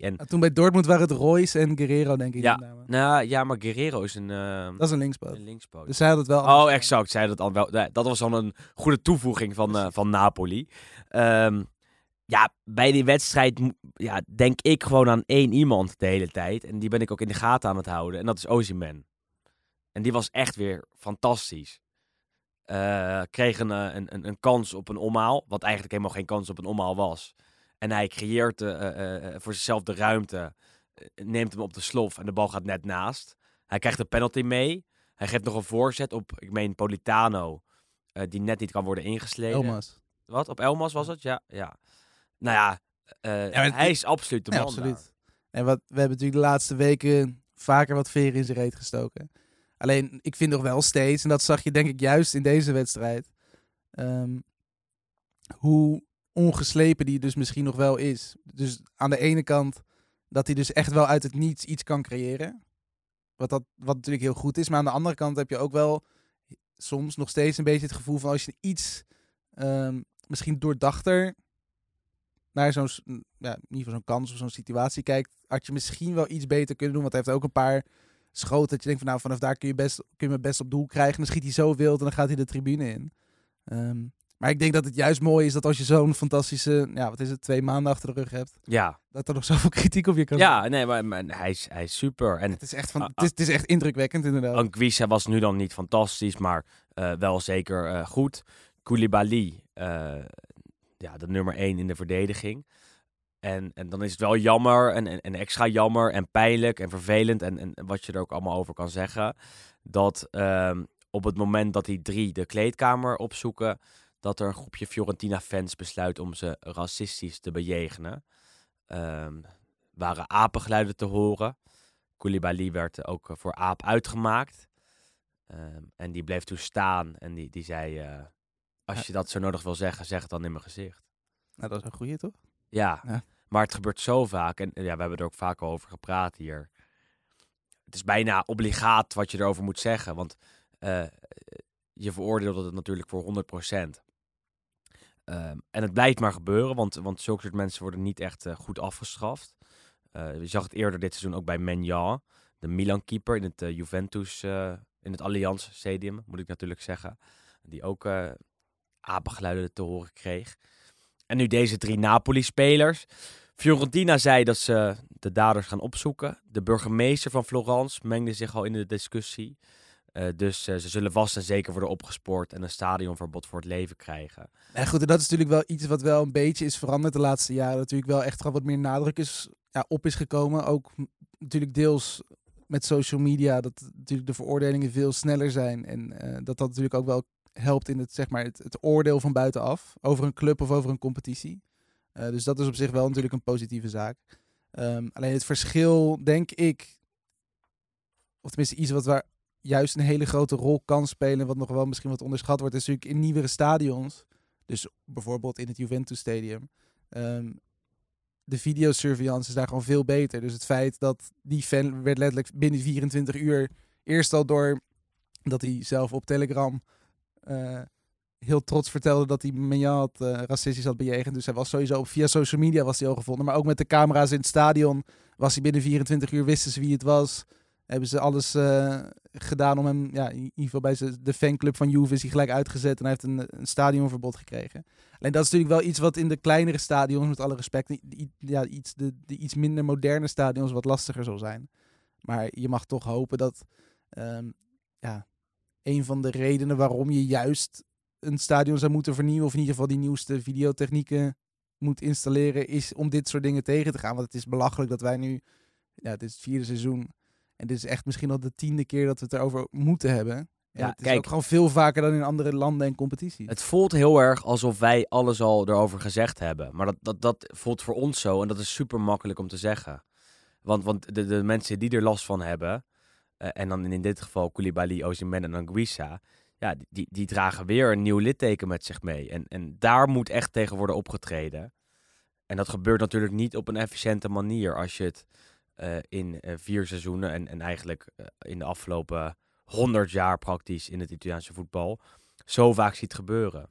En En toen bij Dortmund waren het Royce en Guerrero, denk ik. Ja. nou ja, maar Guerrero is een, eh, Dat is een linkspoot. een linkspoot. Dus zij had het wel. Oh, exact. Zij dat al wel. nee, Dat was dan een goede toevoeging van, eh, van Napoli. Ehm, ja, bij die wedstrijd ja, denk ik gewoon aan één iemand de hele tijd. En die ben ik ook in de gaten aan het houden. En dat is Ozyman. En die was echt weer fantastisch. Eh, kreeg een, eh, een, een, een kans op een omhaal. Wat eigenlijk helemaal geen kans op een omhaal was. En hij creëert eh, eh, eh, voor zichzelf de ruimte. neemt hem op de slof en de bal gaat net naast. Hij krijgt een penalty mee. Hij geeft nog een voorzet op, ik meen, Politano. die net niet kan worden ingesleden. Elmas. Wat? Op Elmas was het? Ja. ja. Nou ja, hij is absoluut de Ja, man absoluut. En wat, we hebben natuurlijk de laatste weken vaker wat veren in zijn reet gestoken. Alleen, ik vind nog wel steeds, en dat zag je denk ik juist in deze wedstrijd, ehm, hoe ongeslepen die dus misschien nog wel is. Dus aan de ene kant dat hij dus echt wel uit het niets iets kan creëren. Wat, dat, wat natuurlijk heel goed is. Maar aan de andere kant heb je ook wel soms nog steeds een beetje het gevoel van als je iets ehm, misschien doordachter naar zo'n, ja, in ieder geval zo'n kans of zo'n situatie kijkt, had je misschien wel iets beter kunnen doen. Want hij heeft ook een paar schoten dat je denkt van nou, vanaf daar kun je, best, kun je me best op doel krijgen. Dan schiet hij zo wild en dan gaat hij de tribune in. Ehm, maar ik denk dat het juist mooi is dat als je zo'n fantastische, ja, wat is het, twee maanden achter de rug hebt, Ja, dat er nog zoveel kritiek op je kan ja nee, maar, maar hij, is, hij is super. En Het is echt, van, het is, het is echt indrukwekkend inderdaad. Anguissa was nu dan niet fantastisch, maar eh, wel zeker eh, goed. Koulibaly, eh, ja, de nummer 1 in de verdediging. En, en dan is het wel jammer en, en, en extra jammer en pijnlijk en vervelend en, en wat je er ook allemaal over kan zeggen. Dat ehm, op het moment dat die drie de kleedkamer opzoeken, dat er een groepje Fiorentina-fans besluit om ze racistisch te bejegenen. Ehm waren apengeluiden te horen. Koulibaly werd ook eh, voor aap uitgemaakt. Ehm, en die bleef toen staan en die, die zei, eh, als je dat zo nodig wil zeggen, zeg het dan in mijn gezicht. Nou, dat is een goeie toch? Ja, Ja. maar het gebeurt zo vaak. En ja, we hebben er ook vaak over gepraat hier. Het is bijna obligaat wat je erover moet zeggen. Want eh, je veroordeelt het natuurlijk voor 100%. Ehm, en het blijft maar gebeuren, want, want zulke soort mensen worden niet echt eh, goed afgestraft. Eh, je zag het eerder dit seizoen ook bij Menja, de Milan-keeper in het eh, Juventus, in het Allianz Stadium, moet ik natuurlijk zeggen. Die ook apengeluiden te horen kreeg. En nu deze drie Napoli-spelers. Fiorentina zei dat ze de daders gaan opzoeken. De burgemeester van Florence mengde zich al in de discussie. Eh, dus eh, ze zullen vast en zeker worden opgespoord en een stadionverbod voor het leven krijgen. Ja, goed, en dat is natuurlijk wel iets wat wel een beetje is veranderd de laatste jaren. Natuurlijk wel echt wat meer nadruk is, ja, op is gekomen. Ook natuurlijk deels met social media, dat natuurlijk de veroordelingen veel sneller zijn. En eh, dat dat natuurlijk ook wel helpt in het, zeg maar, het, oordeel van buitenaf over een club of over een competitie. Dus dat is op zich wel natuurlijk een positieve zaak. Ehm, alleen het verschil, denk ik, of tenminste iets wat waar juist een hele grote rol kan spelen, wat nog wel misschien wat onderschat wordt, is natuurlijk in nieuwere stadions. Dus bijvoorbeeld in het Juventus Stadium. ehm, de videosurveillance is daar gewoon veel beter. Dus het feit dat die fan werd letterlijk binnen 24 uur eerst al door dat hij zelf op Telegram eh, heel trots vertelde dat hij Menjan had, eh, racistisch had bejegend. Dus hij was sowieso via social media was hij al gevonden. Maar ook met de camera's in het stadion was hij binnen 24 uur, wisten ze wie het was. Hebben ze alles eh, gedaan om hem, ja, in ieder geval bij ze, de fanclub van Juve is hij gelijk uitgezet. En hij heeft een, een stadionverbod gekregen. Alleen dat is natuurlijk wel iets wat in de kleinere stadions, met alle respect, ja, iets, de, de iets minder moderne stadions wat lastiger zal zijn. Maar je mag toch hopen dat ehm, ja, een van de redenen waarom je juist een stadion zou moeten vernieuwen, of in ieder geval die nieuwste videotechnieken moet installeren, is om dit soort dingen tegen te gaan. Want het is belachelijk dat wij nu, ja, dit is het vierde seizoen, en dit is echt misschien al de tiende keer dat we het erover moeten hebben. En Ja, het is kijk. ook gewoon veel vaker dan in andere landen en competities. Het voelt heel erg alsof wij alles al erover gezegd hebben. Maar dat, dat, dat voelt voor ons zo en dat is super makkelijk om te zeggen. Want, want de, de mensen die er last van hebben, eh, en dan in dit geval Koulibaly, Osimhen en Anguissa, ja, die- die, die dragen weer een nieuw litteken met zich mee. En, en daar moet echt tegen worden opgetreden. En dat gebeurt natuurlijk niet op een efficiënte manier als je het eh, in eh, vier seizoenen en, en eigenlijk eh, in de afgelopen honderd jaar praktisch in het Italiaanse voetbal zo vaak ziet gebeuren.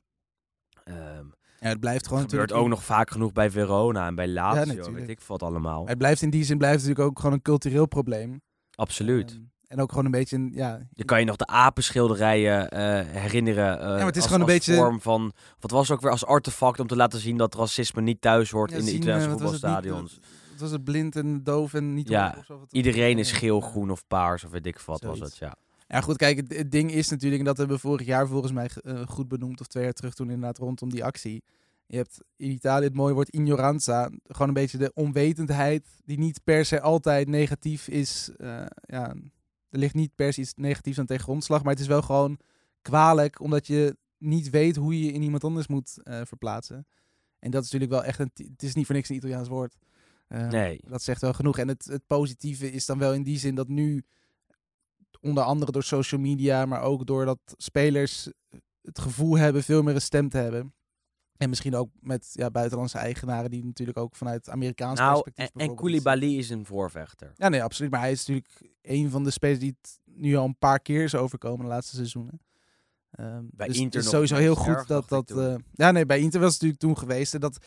Ehm ja, het blijft gewoon het gebeurt ook nog vaak genoeg bij Verona en bij Lazio, natuurlijk. weet ik wat allemaal. Het blijft in die zin blijft natuurlijk ook gewoon een cultureel probleem. Absoluut. Ehm, en ook gewoon een beetje een, ja, je kan je nog de apenschilderijen herinneren. maar het is als, gewoon een beetje- vorm van. Wat was ook weer als artefact om te laten zien dat racisme niet thuis hoort ja, in de Italiaanse voetbalstadions. Wat was het blind en doof en niet Ja, op of zo? Iedereen is geel, groen of paars of weet ik wat was het. Ja. Ja, goed, kijk, het, het ding is natuurlijk, en dat hebben we vorig jaar volgens mij eh, goed benoemd, of twee jaar terug toen inderdaad rondom die actie. Je hebt in Italië het mooie woord ignoranza, gewoon een beetje de onwetendheid, die niet per se altijd negatief is. eh, ja, er ligt niet per se iets negatiefs aan tegen grondslag, maar het is wel gewoon kwalijk, omdat je niet weet hoe je je in iemand anders moet eh, verplaatsen. En dat is natuurlijk wel echt een, het is niet voor niks een Italiaans woord. Eh, Nee. Dat zegt wel genoeg. En het, het positieve is dan wel in die zin dat nu, onder andere door social media, maar ook doordat spelers het gevoel hebben veel meer een stem te hebben. En misschien ook met ja, buitenlandse eigenaren die natuurlijk ook vanuit Amerikaans Nou, perspectief en, en Koulibaly is een voorvechter. Ja, nee, absoluut. Maar hij is natuurlijk een van de spelers die het nu al een paar keer is overkomen de laatste seizoenen. Ehm, Bij dus Inter is sowieso heel goed dat dat. eh, ja, nee, bij Inter was het natuurlijk toen geweest. En dat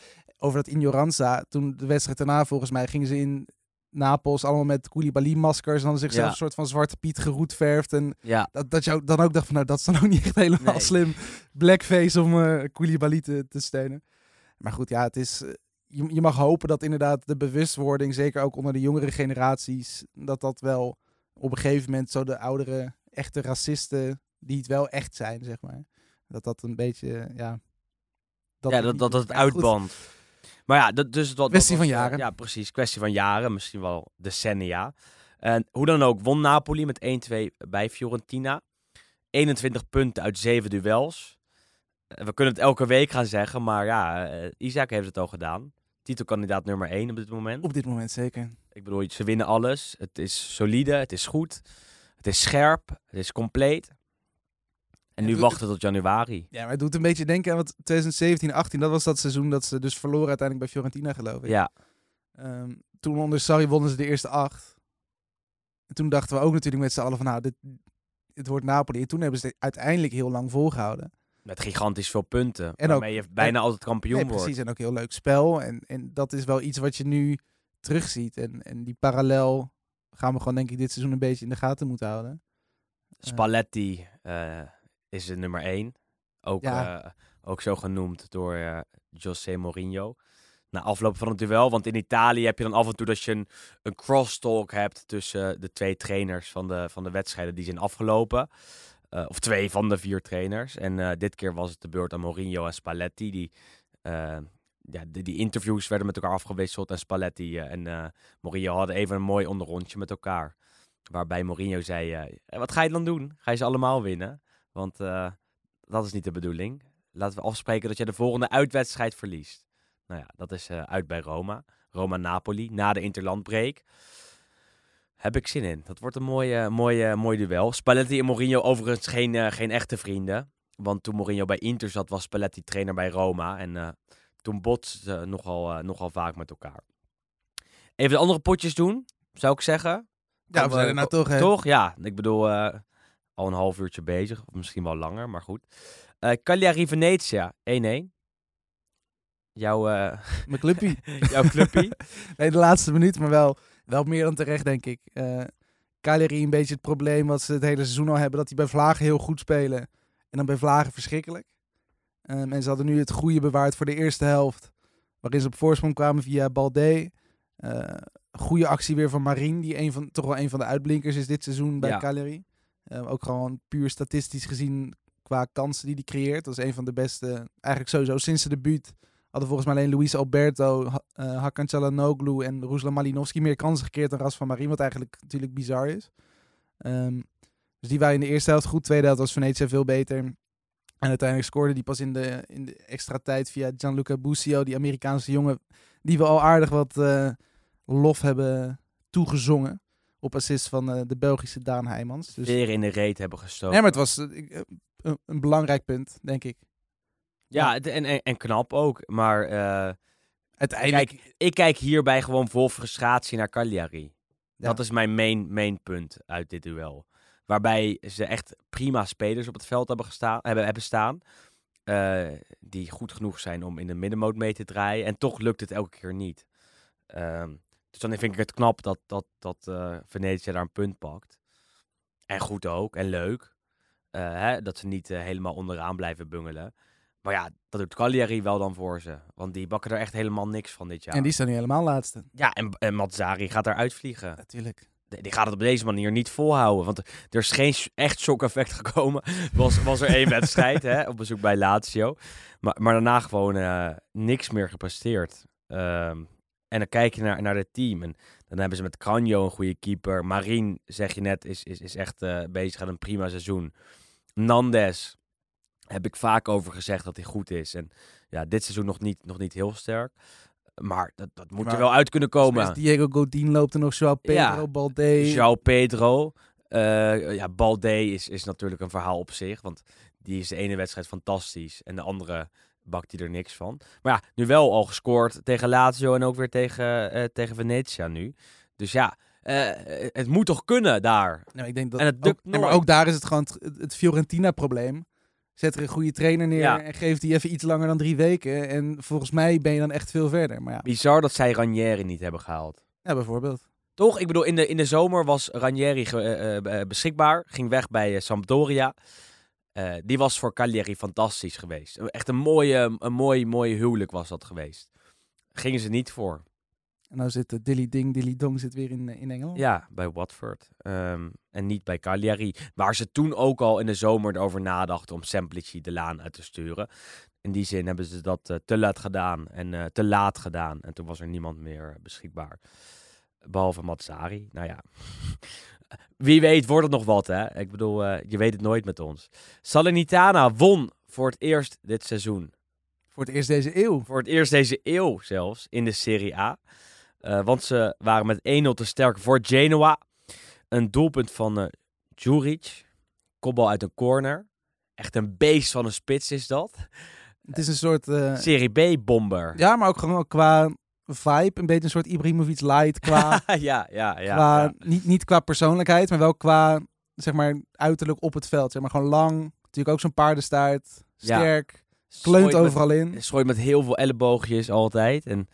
over dat Ignoranza, toen de wedstrijd daarna volgens mij gingen ze in Napels allemaal met Koulibaly-maskers en hadden zichzelf Ja. een soort van zwarte Piet geroetverfd. En Ja, dat, dat je ook- dan ook dacht van, nou, dat is dan ook niet echt helemaal Nee. slim. Blackface om eh Koulibaly te, te steunen. Maar goed, ja, het is... eh, Je, je mag hopen dat inderdaad de bewustwording, zeker ook onder de jongere generaties, dat dat wel op een gegeven moment zo de oudere, echte racisten, die het wel echt zijn, zeg maar. Dat dat een beetje, ja... ja er dat, dat is. het Maar ja, goed, uitband. Maar ja, dat, dus dat Kwestie van jaren. Ja, precies. Kwestie van jaren, misschien wel decennia. En hoe dan ook, won Napoli met 1-2 bij Fiorentina. 21 punten uit 7 duels. Eh, We kunnen het elke week gaan zeggen, maar ja, eh, Isaac heeft het al gedaan. Titelkandidaat nummer 1 op dit moment. Op dit moment zeker. Ik bedoel, ze winnen alles. Het is solide, het is goed. Het is scherp, het is compleet. En nu het- wachten tot januari. Ja, maar het doet een beetje denken aan wat 2017, 18, dat was dat seizoen dat ze dus verloren uiteindelijk bij Fiorentina, geloof ik. Ja, Ehm, toen onder Sarri wonnen ze de eerste acht. En toen dachten we ook natuurlijk met z'n allen van, nou, dit, het wordt Napoli. En toen hebben ze het uiteindelijk heel lang volgehouden. met gigantisch veel punten. En waarmee je bijna en- altijd kampioen Nee, wordt. precies, en ook heel leuk spel. En, en dat is wel iets wat je nu terugziet. En, en die parallel gaan we gewoon denk ik dit seizoen een beetje in de gaten moeten houden. Spalletti eh, is de nummer 1. Ook, Ja. eh, ook zo genoemd door eh José Mourinho. Na afloop van het duel, want in Italië heb je dan af en toe dat je een, een crosstalk hebt tussen de twee trainers van de, van de wedstrijden die zijn afgelopen. Eh, of twee van de vier trainers. En eh, dit keer was het de beurt aan Mourinho en Spalletti. Die, eh, ja, die, die interviews werden met elkaar afgewisseld. En Spalletti eh, en eh, Mourinho hadden even een mooi onderrondje met elkaar. Waarbij Mourinho zei, eh, wat ga je dan doen? Ga je ze allemaal winnen? Want eh, dat is niet de bedoeling. Laten we afspreken dat je de volgende uitwedstrijd verliest. Nou ja, dat is eh, uit bij Roma. Roma-Napoli, na de interlandbreak. Heb ik zin in. Dat wordt een mooie, mooie, mooi duel. Spalletti en Mourinho overigens geen, eh, geen echte vrienden. Want toen Mourinho bij Inter zat, was Spalletti trainer bij Roma. En toen botsten ze nogal, nogal vaak met elkaar. Even de andere potjes doen, zou ik zeggen. Ja, we zijn er nou toch, hè? Toch? Ja. Ik bedoel, al een half uurtje bezig. Of misschien wel langer, maar goed. Eh Cagliari Venezia, 1-1. Jouw, eh Mijn clubpie. jouw clubpie. Nee, de laatste minuut, maar wel, wel meer dan terecht, denk ik. Eh Cagliari een beetje het probleem wat ze het hele seizoen al hebben, dat die bij Vlagen heel goed spelen. En dan bij Vlagen verschrikkelijk. Ehm, en ze hadden nu het goede bewaard voor de eerste helft, waarin ze op voorsprong kwamen via Balde. Eh goede actie weer van Marien, die een van, toch wel een van de uitblinkers is dit seizoen bij Ja. Cagliari. Eh, ook gewoon puur statistisch gezien qua kansen die hij creëert. Dat is een van de beste, eigenlijk sowieso sinds zijn debuut hadden volgens mij alleen Luis Alberto, ha uh, Hakan Çalhanoğlu en Ruslan Malinovski meer kansen gekeerd dan Ras van Marien, wat eigenlijk natuurlijk bizar is. Ehm, dus die waren in de eerste helft goed, tweede helft was Venezia veel beter. En uiteindelijk scoorde die pas in de, in de extra tijd via Gianluca Busio, die Amerikaanse jongen, die we al aardig wat eh, lof hebben toegezongen. Op assist van eh, de Belgische Daan Heijmans. Dus... Weer in de reet hebben gestoken. Nee, maar het was eh, eh, een, een belangrijk punt, denk ik. Ja, en, en, en knap ook. Maar eh, Uiteindelijk. kijk, ik kijk hierbij gewoon vol frustratie naar Cagliari. Ja. Dat is mijn main, main punt uit dit duel. Waarbij ze echt prima spelers op het veld hebben, gestaan, hebben, hebben staan. die goed genoeg zijn om in de middenmoot mee te draaien. En toch lukt het elke keer niet. Ehm, dus dan vind ik het knap dat, dat, dat eh Venetië daar een punt pakt. En goed ook. En leuk. Eh, hè, dat ze niet eh, helemaal onderaan blijven bungelen. Maar ja, dat doet Cagliari wel dan voor ze. Want die bakken er echt helemaal niks van dit jaar. En die staan nu helemaal laatste. Ja, en, en Mazzari gaat eruit vliegen. Natuurlijk. Die die gaat het op deze manier niet volhouden. Want er is geen echt shock-effect gekomen. Was, was er één wedstrijd hè, op bezoek bij Lazio. Maar, maar daarna gewoon niks meer gepresteerd. Ehm, en dan kijk je naar, naar het team. En dan hebben ze met Cranjo een goede keeper. Marien, zeg je net, is, is, is echt eh, bezig aan een prima seizoen. Nandes, heb ik vaak over gezegd dat hij goed is. En ja, dit seizoen nog niet, nog niet heel sterk. Maar dat, dat moet Maar er wel uit kunnen komen. Diego Godin loopt er nog, Joao Pedro, Ja. Balde. João Pedro. eh ja, Balde is, is natuurlijk een verhaal op zich. Want die is de ene wedstrijd fantastisch. En de andere bakt hij er niks van. Maar ja, nu wel al gescoord tegen Lazio en ook weer tegen, eh, tegen Venetia nu. Dus ja, eh, het moet toch kunnen daar. Nou, ik denk dat En het ook, nee, maar ook daar is het gewoon het, het Fiorentina-probleem. Zet er een goede trainer neer Ja. en geef die even iets langer dan drie weken. En volgens mij ben je dan echt veel verder. Maar ja, Bizar dat zij Ranieri niet hebben gehaald. ja bijvoorbeeld. Toch? Ik bedoel, in de, in de zomer was Ranieri eh, beschikbaar. Ging weg bij Sampdoria. Eh, die was voor Cagliari fantastisch geweest. Echt een mooie, een mooi, mooie huwelijk was dat geweest. Gingen ze niet voor. En nou zit uh, Dilly Ding, Dilly Dong zit weer in, eh, in Engeland. Ja, bij Watford. Ehm, en niet bij Cagliari. Waar ze toen ook al in de zomer erover nadachten om Semplici de laan uit te sturen. In die zin hebben ze dat eh, te laat gedaan. En eh, te laat gedaan. En toen was er niemand meer beschikbaar. Behalve Mazzari. Nou ja. Wie weet wordt het nog wat, hè? Ik bedoel, eh, je weet het nooit met ons. Salernitana won voor het eerst dit seizoen. Voor het eerst deze eeuw. Voor het eerst deze eeuw zelfs in de Serie A. Eh, want ze waren met 1-0 te sterk voor Genoa. Een doelpunt van eh Djuric. Kopbal uit een corner. Echt een beest van een spits is dat. Het is een soort... Serie B-bomber. ja, maar ook gewoon qua vibe. Een beetje een soort Ibrahimovic light. Qua, ja, ja, ja. qua ja. Niet, niet qua persoonlijkheid, maar wel qua zeg maar, uiterlijk op het veld. Zeg maar gewoon lang. Natuurlijk ook zo'n paardenstaart. Sterk. Kleunt met- overal in. Strooit met heel veel elleboogjes altijd. En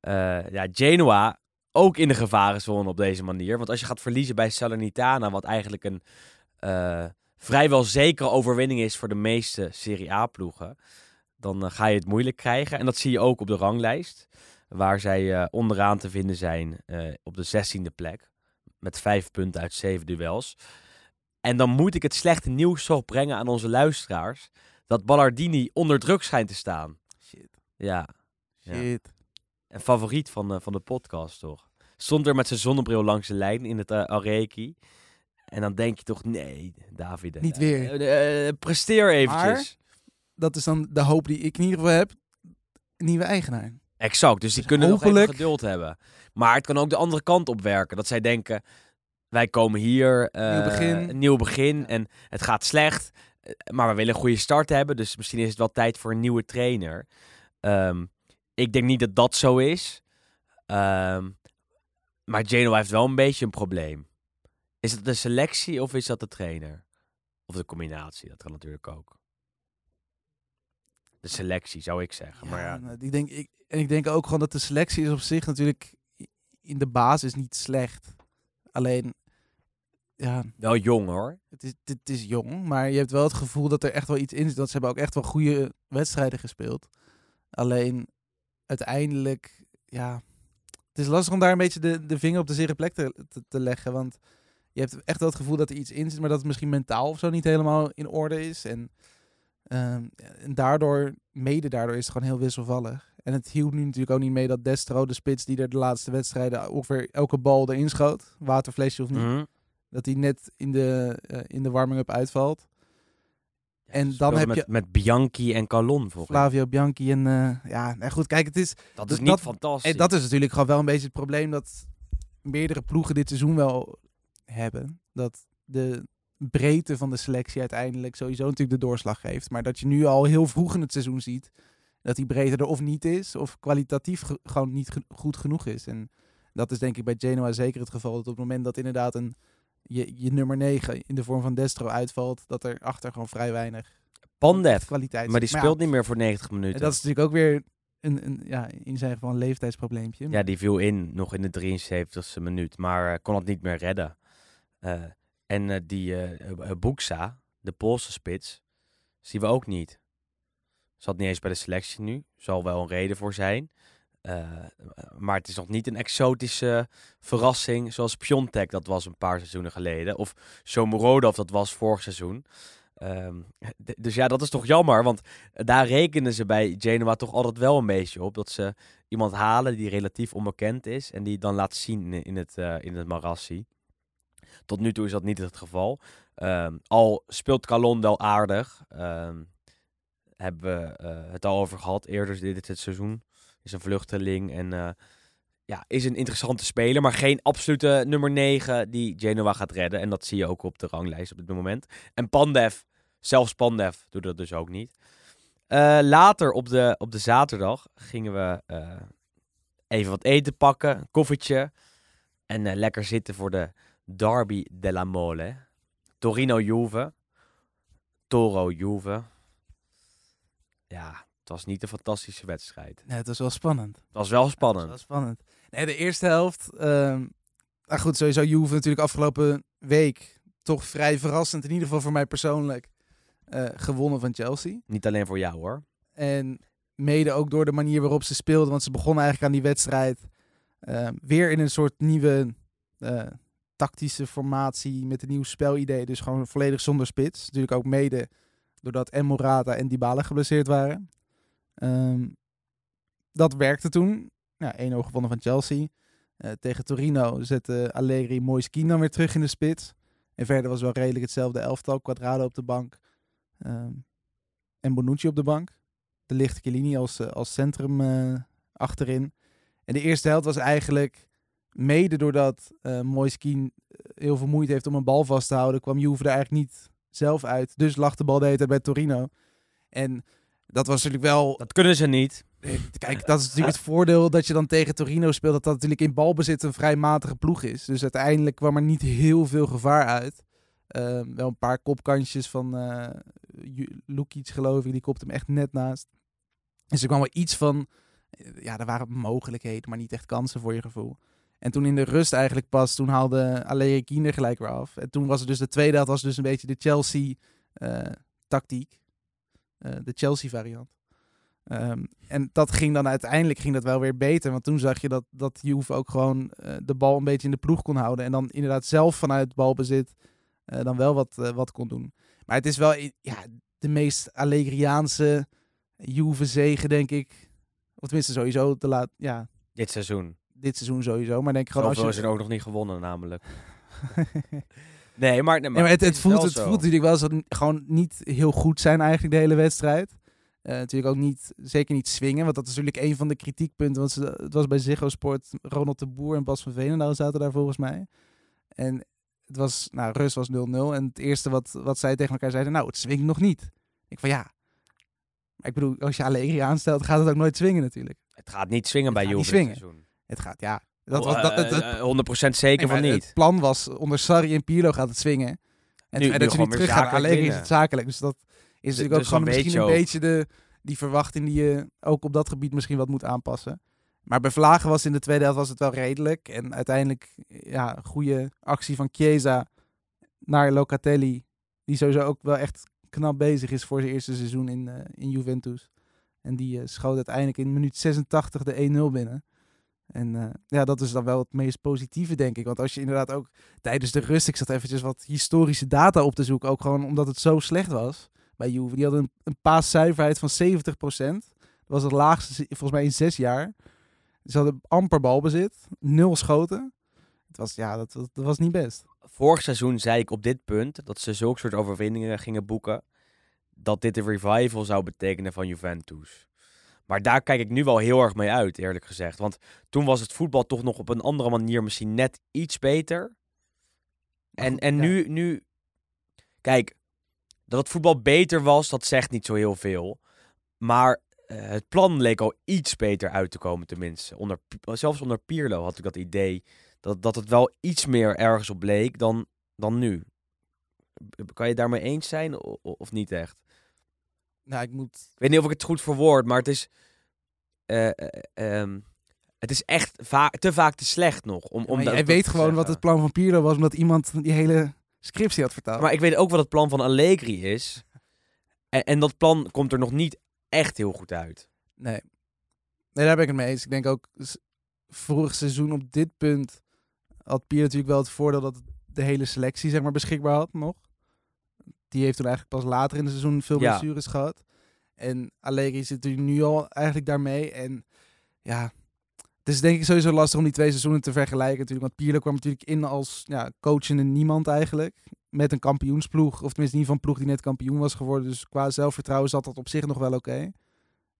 eh, ja, Genoa ook in de gevarenzone op deze manier. Want als je gaat verliezen bij Salernitana, wat eigenlijk een eh, vrijwel zekere overwinning is voor de meeste Serie A-ploegen, dan eh, ga je het moeilijk krijgen. En dat zie je ook op de ranglijst, waar zij eh, onderaan te vinden zijn eh, op de zestiende plek. Met vijf punten uit zeven duels. En dan moet ik het slechte nieuws toch brengen aan onze luisteraars. Dat Ballardini onder druk schijnt te staan. Shit. Ja, Ja. Shit. een favoriet van, de van de podcast toch? Stond er met zijn zonnebril langs de lijn in het uh, Areki. En dan denk je toch, nee, David. Niet weer. eh, eh, presteer eventjes. Dat is dan de hoop die ik in ieder geval heb. Nieuwe eigenaar. Exact, dus die Dus kunnen nog even geduld hebben. Maar het kan ook de andere kant op werken. Dat zij denken, wij komen hier, eh, Nieuw begin. een nieuw begin en het gaat slecht. eh, Maar we willen een goede start hebben, dus misschien is het wel tijd voor een nieuwe trainer. Ehm, ik denk niet dat dat zo is. Ehm, maar Genoa heeft wel een beetje een probleem. Is dat de selectie of is dat de trainer? Of de combinatie, dat kan natuurlijk ook. De selectie, zou ik zeggen. maar ja, nou, ik denk, ik, en ik denk ook gewoon dat de selectie is op zich natuurlijk in de basis niet slecht. Alleen, ja, wel jong hoor. het is, het is jong, maar je hebt wel het gevoel dat er echt wel iets in zit. Dat ze hebben ook echt wel goede wedstrijden gespeeld. Alleen, uiteindelijk, ja, het is lastig om daar een beetje de, de vinger op de zere plek te, te, te leggen. Want je hebt echt wel het gevoel dat er iets in zit, maar dat het misschien mentaal of zo niet helemaal in orde is. En, ehm, en daardoor, mede daardoor, is het gewoon heel wisselvallig. En het hielp nu natuurlijk ook niet mee dat Destro, de spits die er de laatste wedstrijden ongeveer elke bal erin schoot, waterflesje of niet, Mhm. dat hij net in de, eh, in de warming-up uitvalt. En dan heb met, je met Bianchi en Calon volgens. Flavio Bianchi en eh, ja, nou goed, kijk, het is Dat dus is niet dat- fantastisch. en dat is natuurlijk gewoon wel een beetje het probleem dat meerdere ploegen dit seizoen wel hebben. Dat de breedte van de selectie uiteindelijk sowieso natuurlijk de doorslag geeft. Maar dat je nu al heel vroeg in het seizoen ziet dat die breedte er of niet is, of kwalitatief ge- gewoon niet ge- goed genoeg is. En dat is denk ik bij Genoa zeker het geval. Dat op het moment dat inderdaad een, je, je nummer 9 in de vorm van Destro uitvalt, dat er achter gewoon vrij weinig Pandev. kwaliteit Maar die speelt ja, niet meer voor 90 minuten. en dat is natuurlijk ook weer een, een, ja, in zijn geval een leeftijdsprobleempje. Ja, die viel in nog in de 73ste minuut, maar eh, kon het niet meer redden. Eh, en eh, die Boeksa, de Poolse spits, zien we ook niet. Zat niet eens bij de selectie nu. Zal wel een reden voor zijn. Maar het is nog niet een exotische verrassing zoals Piontek dat was een paar seizoenen geleden. Of Shomurodov dat was vorig seizoen. Ehm, dus ja, dat is toch jammer, want daar rekenen ze bij Genoa toch altijd wel een beetje op. Dat ze iemand halen die relatief onbekend is en die dan laat zien in, het, eh in het Marassi. Tot nu toe is dat niet het geval. Ehm, al speelt Calon aardig. ehm, hebben we eh, het al over gehad eerder dit, dit seizoen. Is een vluchteling en eh, ja, is een interessante speler, maar geen absolute nummer 9 die Genoa gaat redden. En dat zie je ook op de ranglijst op dit moment. En Pandev, zelfs Pandev doet dat dus ook niet. Eh, later op de, op de zaterdag gingen we even wat eten pakken, een koffietje. En lekker zitten voor de Derby della Mole. Torino-Juve. Toro-Juve. Ja, het was niet een fantastische wedstrijd. Nee, het was wel spannend. Het was wel Ja, spannend. is wel spannend. Nee, de eerste helft. nou goed, sowieso Juve natuurlijk afgelopen week toch vrij verrassend, in ieder geval voor mij persoonlijk, eh, gewonnen van Chelsea. Niet alleen voor jou hoor. En mede ook door de manier waarop ze speelden, want ze begonnen eigenlijk aan die wedstrijd ehm, weer in een soort nieuwe eh, tactische formatie met een nieuw spelidee. Dus gewoon volledig zonder spits. Natuurlijk ook mede doordat en Morata en Dybala geblesseerd waren. Ehm, dat werkte toen. Ja, 1-0 gewonnen van Chelsea. Eh, tegen Torino zette Allegri Moiskin dan weer terug in de spits. En verder was wel redelijk hetzelfde elftal. Quadrado op de bank. ehm, en Bonucci op de bank. De lichte Chiellini als, eh, als centrum eh, achterin. En de eerste helft was eigenlijk mede doordat eh Moiskin heel veel moeite heeft om een bal vast te houden, kwam Juve er eigenlijk niet zelf uit. Dus lag de bal de hele tijd bij Torino. En dat was natuurlijk wel Dat kunnen ze niet. Kijk, dat is natuurlijk het voordeel dat je dan tegen Torino speelt. Dat dat natuurlijk in balbezit een vrij matige ploeg is. Dus uiteindelijk kwam er niet heel veel gevaar uit. Ehm, wel een paar kopkantjes van eh Ju- Lukic geloof ik. Die kopte hem echt net naast. Dus er kwam wel iets van... eh, Ja, er waren mogelijkheden, maar niet echt kansen voor je gevoel. En toen in de rust eigenlijk pas, toen haalde Allegri gelijk weer af. En toen was het dus de tweede helft was dus een beetje de Chelsea-tactiek. Eh, de Chelsea-variant. Ehm, en dat ging dan uiteindelijk ging dat wel weer beter. Want toen zag je dat, dat Juve ook gewoon eh, de bal een beetje in de ploeg kon houden. En dan inderdaad zelf vanuit balbezit eh, dan wel wat, eh, wat kon doen. Maar het is wel ja, de meest Allegriaanse Juve-zegen, denk ik. Of tenminste sowieso te laat, ja, Dit seizoen. Dit seizoen sowieso. Maar denk ik gewoon Zoveel als is je... er ook nog niet gewonnen namelijk. Nee, maar, nee, Nee, maar het, het, voelt, het zo. voelt natuurlijk wel het gewoon niet heel goed zijn eigenlijk de hele wedstrijd. Eh, natuurlijk ook niet, zeker niet swingen, want dat is natuurlijk een van de kritiekpunten. Want ze, het was bij Ziggo Sport, Ronald de Boer en Bas van Veenendaal zaten daar volgens mij. En het was, nou, rust was 0-0. En het eerste wat, wat zij tegen elkaar zeiden, nou, het swingt nog niet. Ik van ja, maar ik bedoel, als je Allegri aanstelt, gaat het ook nooit swingen natuurlijk. Het gaat niet swingen bij Het Juve dit seizoen. Het gaat, ja. Dat was, dat, eh, het, het, eh, 100% zeker nee, van niet. Het plan was, onder Sarri en Pirlo gaat het swingen. En Nu- nu dat ze nu gewoon weer terug gaan. zakelijk Allegri is het zakelijk. Dus dat is natuurlijk ook dus gewoon misschien een beetje de, die verwachting die je ook op dat gebied misschien wat moet aanpassen. Maar bij Vlagen was in de tweede helft was het wel redelijk. En uiteindelijk, ja, goede actie van Chiesa naar Locatelli. Die sowieso ook wel echt knap bezig is voor zijn eerste seizoen in, eh, in Juventus. En die schoot uiteindelijk in minuut 86 de 1-0 binnen. En eh, ja, dat is dan wel het meest positieve, denk ik. Want als je inderdaad ook tijdens de rust, ik zat eventjes wat historische data op te zoeken, ook gewoon omdat het zo slecht was bij Juve. Die hadden een, een paaszuiverheid van 70%. Dat was het laagste volgens mij in zes jaar. Ze hadden amper balbezit, nul schoten. Het was, ja, dat, was niet best. Vorig seizoen zei ik op dit punt dat ze zulke soort overwinningen gingen boeken. Dat dit de revival zou betekenen van Juventus. Maar daar kijk ik nu wel heel erg mee uit, eerlijk gezegd. Want toen was het voetbal toch nog op een andere manier misschien net iets beter. En, goed, en ja. nu, nu, kijk, dat het voetbal beter was, dat zegt niet zo heel veel. Maar eh, het plan leek al iets beter uit te komen, tenminste. Onder, zelfs onder Pirlo had ik dat idee dat, dat het wel iets meer ergens op leek dan, dan nu. Kan je daarmee eens zijn of niet echt? Nou, ik moet... Ik weet niet of ik het goed verwoord, maar het is. eh, eh, ehm, het is echt va te vaak te slecht nog. Om, om jij weet gewoon wat het plan van Pirlo was, omdat iemand die hele scriptie had vertaald. Maar ik weet ook wat het plan van Allegri is. En, en dat plan komt er nog niet echt heel goed uit. Nee. Nee, daar ben ik het mee eens. Ik denk ook, vorig seizoen op dit punt had Pier natuurlijk wel het voordeel dat de hele selectie zeg maar, beschikbaar had nog. Die heeft toen eigenlijk pas later in het seizoen veel Ja. blessures gehad. En Allegri zit natuurlijk nu al eigenlijk daarmee. En ja, het is denk ik sowieso lastig om die twee seizoenen te vergelijken natuurlijk. Want Pirlo kwam natuurlijk in als ja, coachende niemand eigenlijk. Met een kampioensploeg. Of tenminste geval een ploeg die net kampioen was geworden. Dus qua zelfvertrouwen zat dat op zich nog wel oké.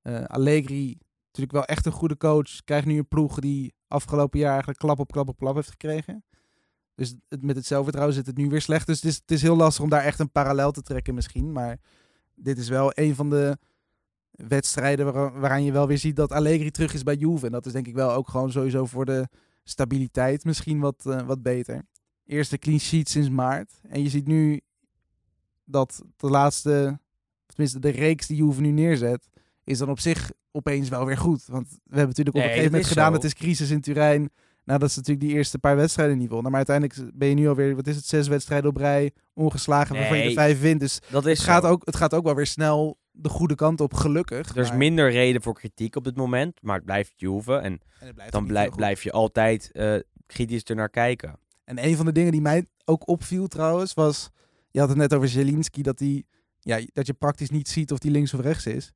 Eh, Allegri, natuurlijk wel echt een goede coach. Krijgt nu een ploeg die afgelopen jaar eigenlijk klap op klap op klap heeft gekregen. Dus het, met het zelfvertrouwen zit het nu weer slecht. Dus het is, het is heel lastig om daar echt een parallel te trekken misschien. Maar dit is wel een van de wedstrijden waar- waaraan je wel weer ziet dat Allegri terug is bij Juve. En dat is denk ik wel ook gewoon sowieso voor de stabiliteit misschien wat, eh, wat beter. Eerste clean sheet sinds maart. En je ziet nu dat de laatste, tenminste de reeks die Juve nu neerzet, is dan op zich opeens wel weer goed. Want we hebben natuurlijk op Nee, een gegeven moment gedaan, zo. het is crisis in Turijn. Nadat ze natuurlijk die eerste paar wedstrijden niet wonnen. Maar uiteindelijk ben je nu alweer, wat is het, zes wedstrijden op rij ongeslagen waarvan je er vijf wint. Dus Dat is het gaat, zo. ook, het gaat ook wel weer snel de goede kant op, gelukkig. Er is maar- minder reden voor kritiek op dit moment. Maar het blijft Juve. En blijft dan blij- blijf je altijd eh, kritisch ernaar kijken. En een van de dingen die mij ook opviel trouwens, was... Je had het net over Zelinski, dat, die, ja, dat je praktisch niet ziet of die links of rechts is.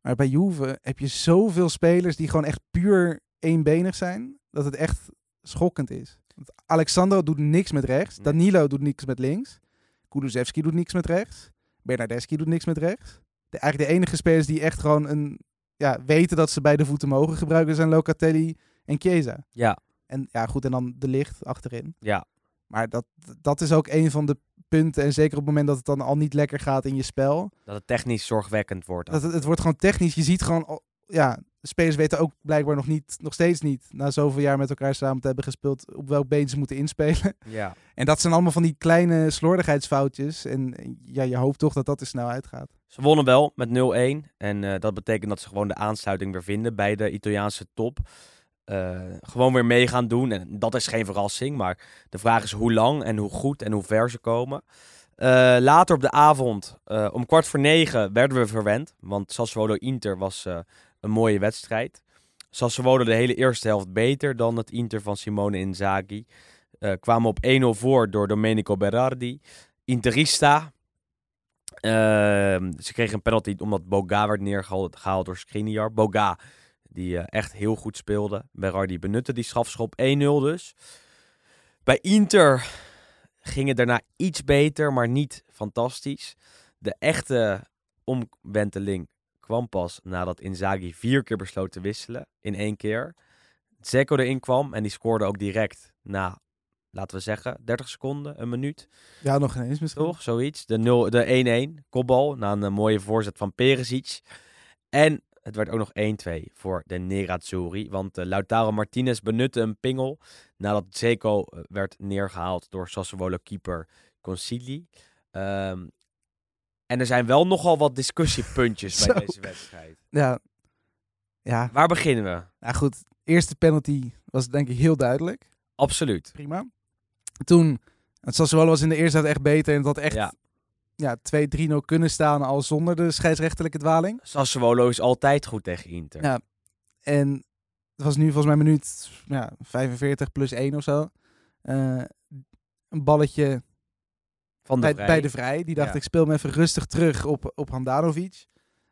Maar bij Juve heb je zoveel spelers die gewoon echt puur eenbenig zijn, dat het echt schokkend is. Want Alexandro doet niks met rechts, Nee. Danilo doet niks met links, Kulusevski doet niks met rechts, Bernardeschi doet niks met rechts. De, eigenlijk de enige spelers die echt gewoon een, ja, weten dat ze beide voeten mogen gebruiken zijn Locatelli en Chiesa. Ja, En ja, goed, en dan de licht achterin. ja. Maar dat, dat is ook een van de punten. En zeker op het moment dat het dan al niet lekker gaat in je spel. Dat het technisch zorgwekkend wordt. Dat het, het wordt gewoon technisch. Je ziet gewoon, ja, de spelers weten ook blijkbaar nog niet, nog steeds niet, na zoveel jaar met elkaar samen te hebben gespeeld, op welk been ze moeten inspelen. Ja. En dat zijn allemaal van die kleine slordigheidsfoutjes. En ja, je hoopt toch dat dat er snel uitgaat. Ze wonnen wel met 0-1. En eh, dat betekent dat ze gewoon de aansluiting weer vinden bij de Italiaanse top. Eh, gewoon weer mee gaan doen. En dat is geen verrassing. Maar de vraag is hoe lang en hoe goed en hoe ver ze komen. Eh, later op de avond, eh, om kwart voor negen, werden we verwend. Want Sassuolo-Inter was eh, een mooie wedstrijd. Sassuolo de hele eerste helft beter dan het Inter van Simone Inzaghi. Eh kwamen op 1-0 voor door Domenico Berardi. Interista. Ehm, ze kregen een penalty omdat Boga werd neergehaald gehaald door Skriniar. Boga, die eh, echt heel goed speelde. Berardi benutte die strafschop 1-0 dus. Bij Inter ging het daarna iets beter, maar niet fantastisch. De echte omwenteling kwam pas nadat Inzaghi vier keer besloot te wisselen in één keer. Zeko erin kwam en die scoorde ook direct na, laten we zeggen, 30 seconden, een minuut. Ja, nog ineens misschien. Toch? Zoiets. De 0 de 1-1 kopbal na een eh, mooie voorzet van Perisic. En het werd ook nog 1-2 voor de Nerazzurri. Want eh, Lautaro Martinez benutte een pingel nadat Zeko eh, werd neergehaald door Sassuolo keeper Consigli. Ehm, en er zijn wel nogal wat discussiepuntjes bij Zo. deze wedstrijd. Ja, ja Waar beginnen we? nou goed. Eerste penalty was denk ik heel duidelijk. Absoluut. Prima. Toen, het Sassuolo was in de eerste helft echt beter. En het had echt Ja. ja. 2-3-0 kunnen staan al zonder de scheidsrechterlijke dwaling. Sassuolo is altijd goed tegen Inter. Ja. En het was nu volgens mij minuut ja, 45 plus 1 of zo. Eh, een balletje Van de bij, Vrij. bij de Vrij. Die dacht Ja. ik speel hem even rustig terug op, op Handanovic.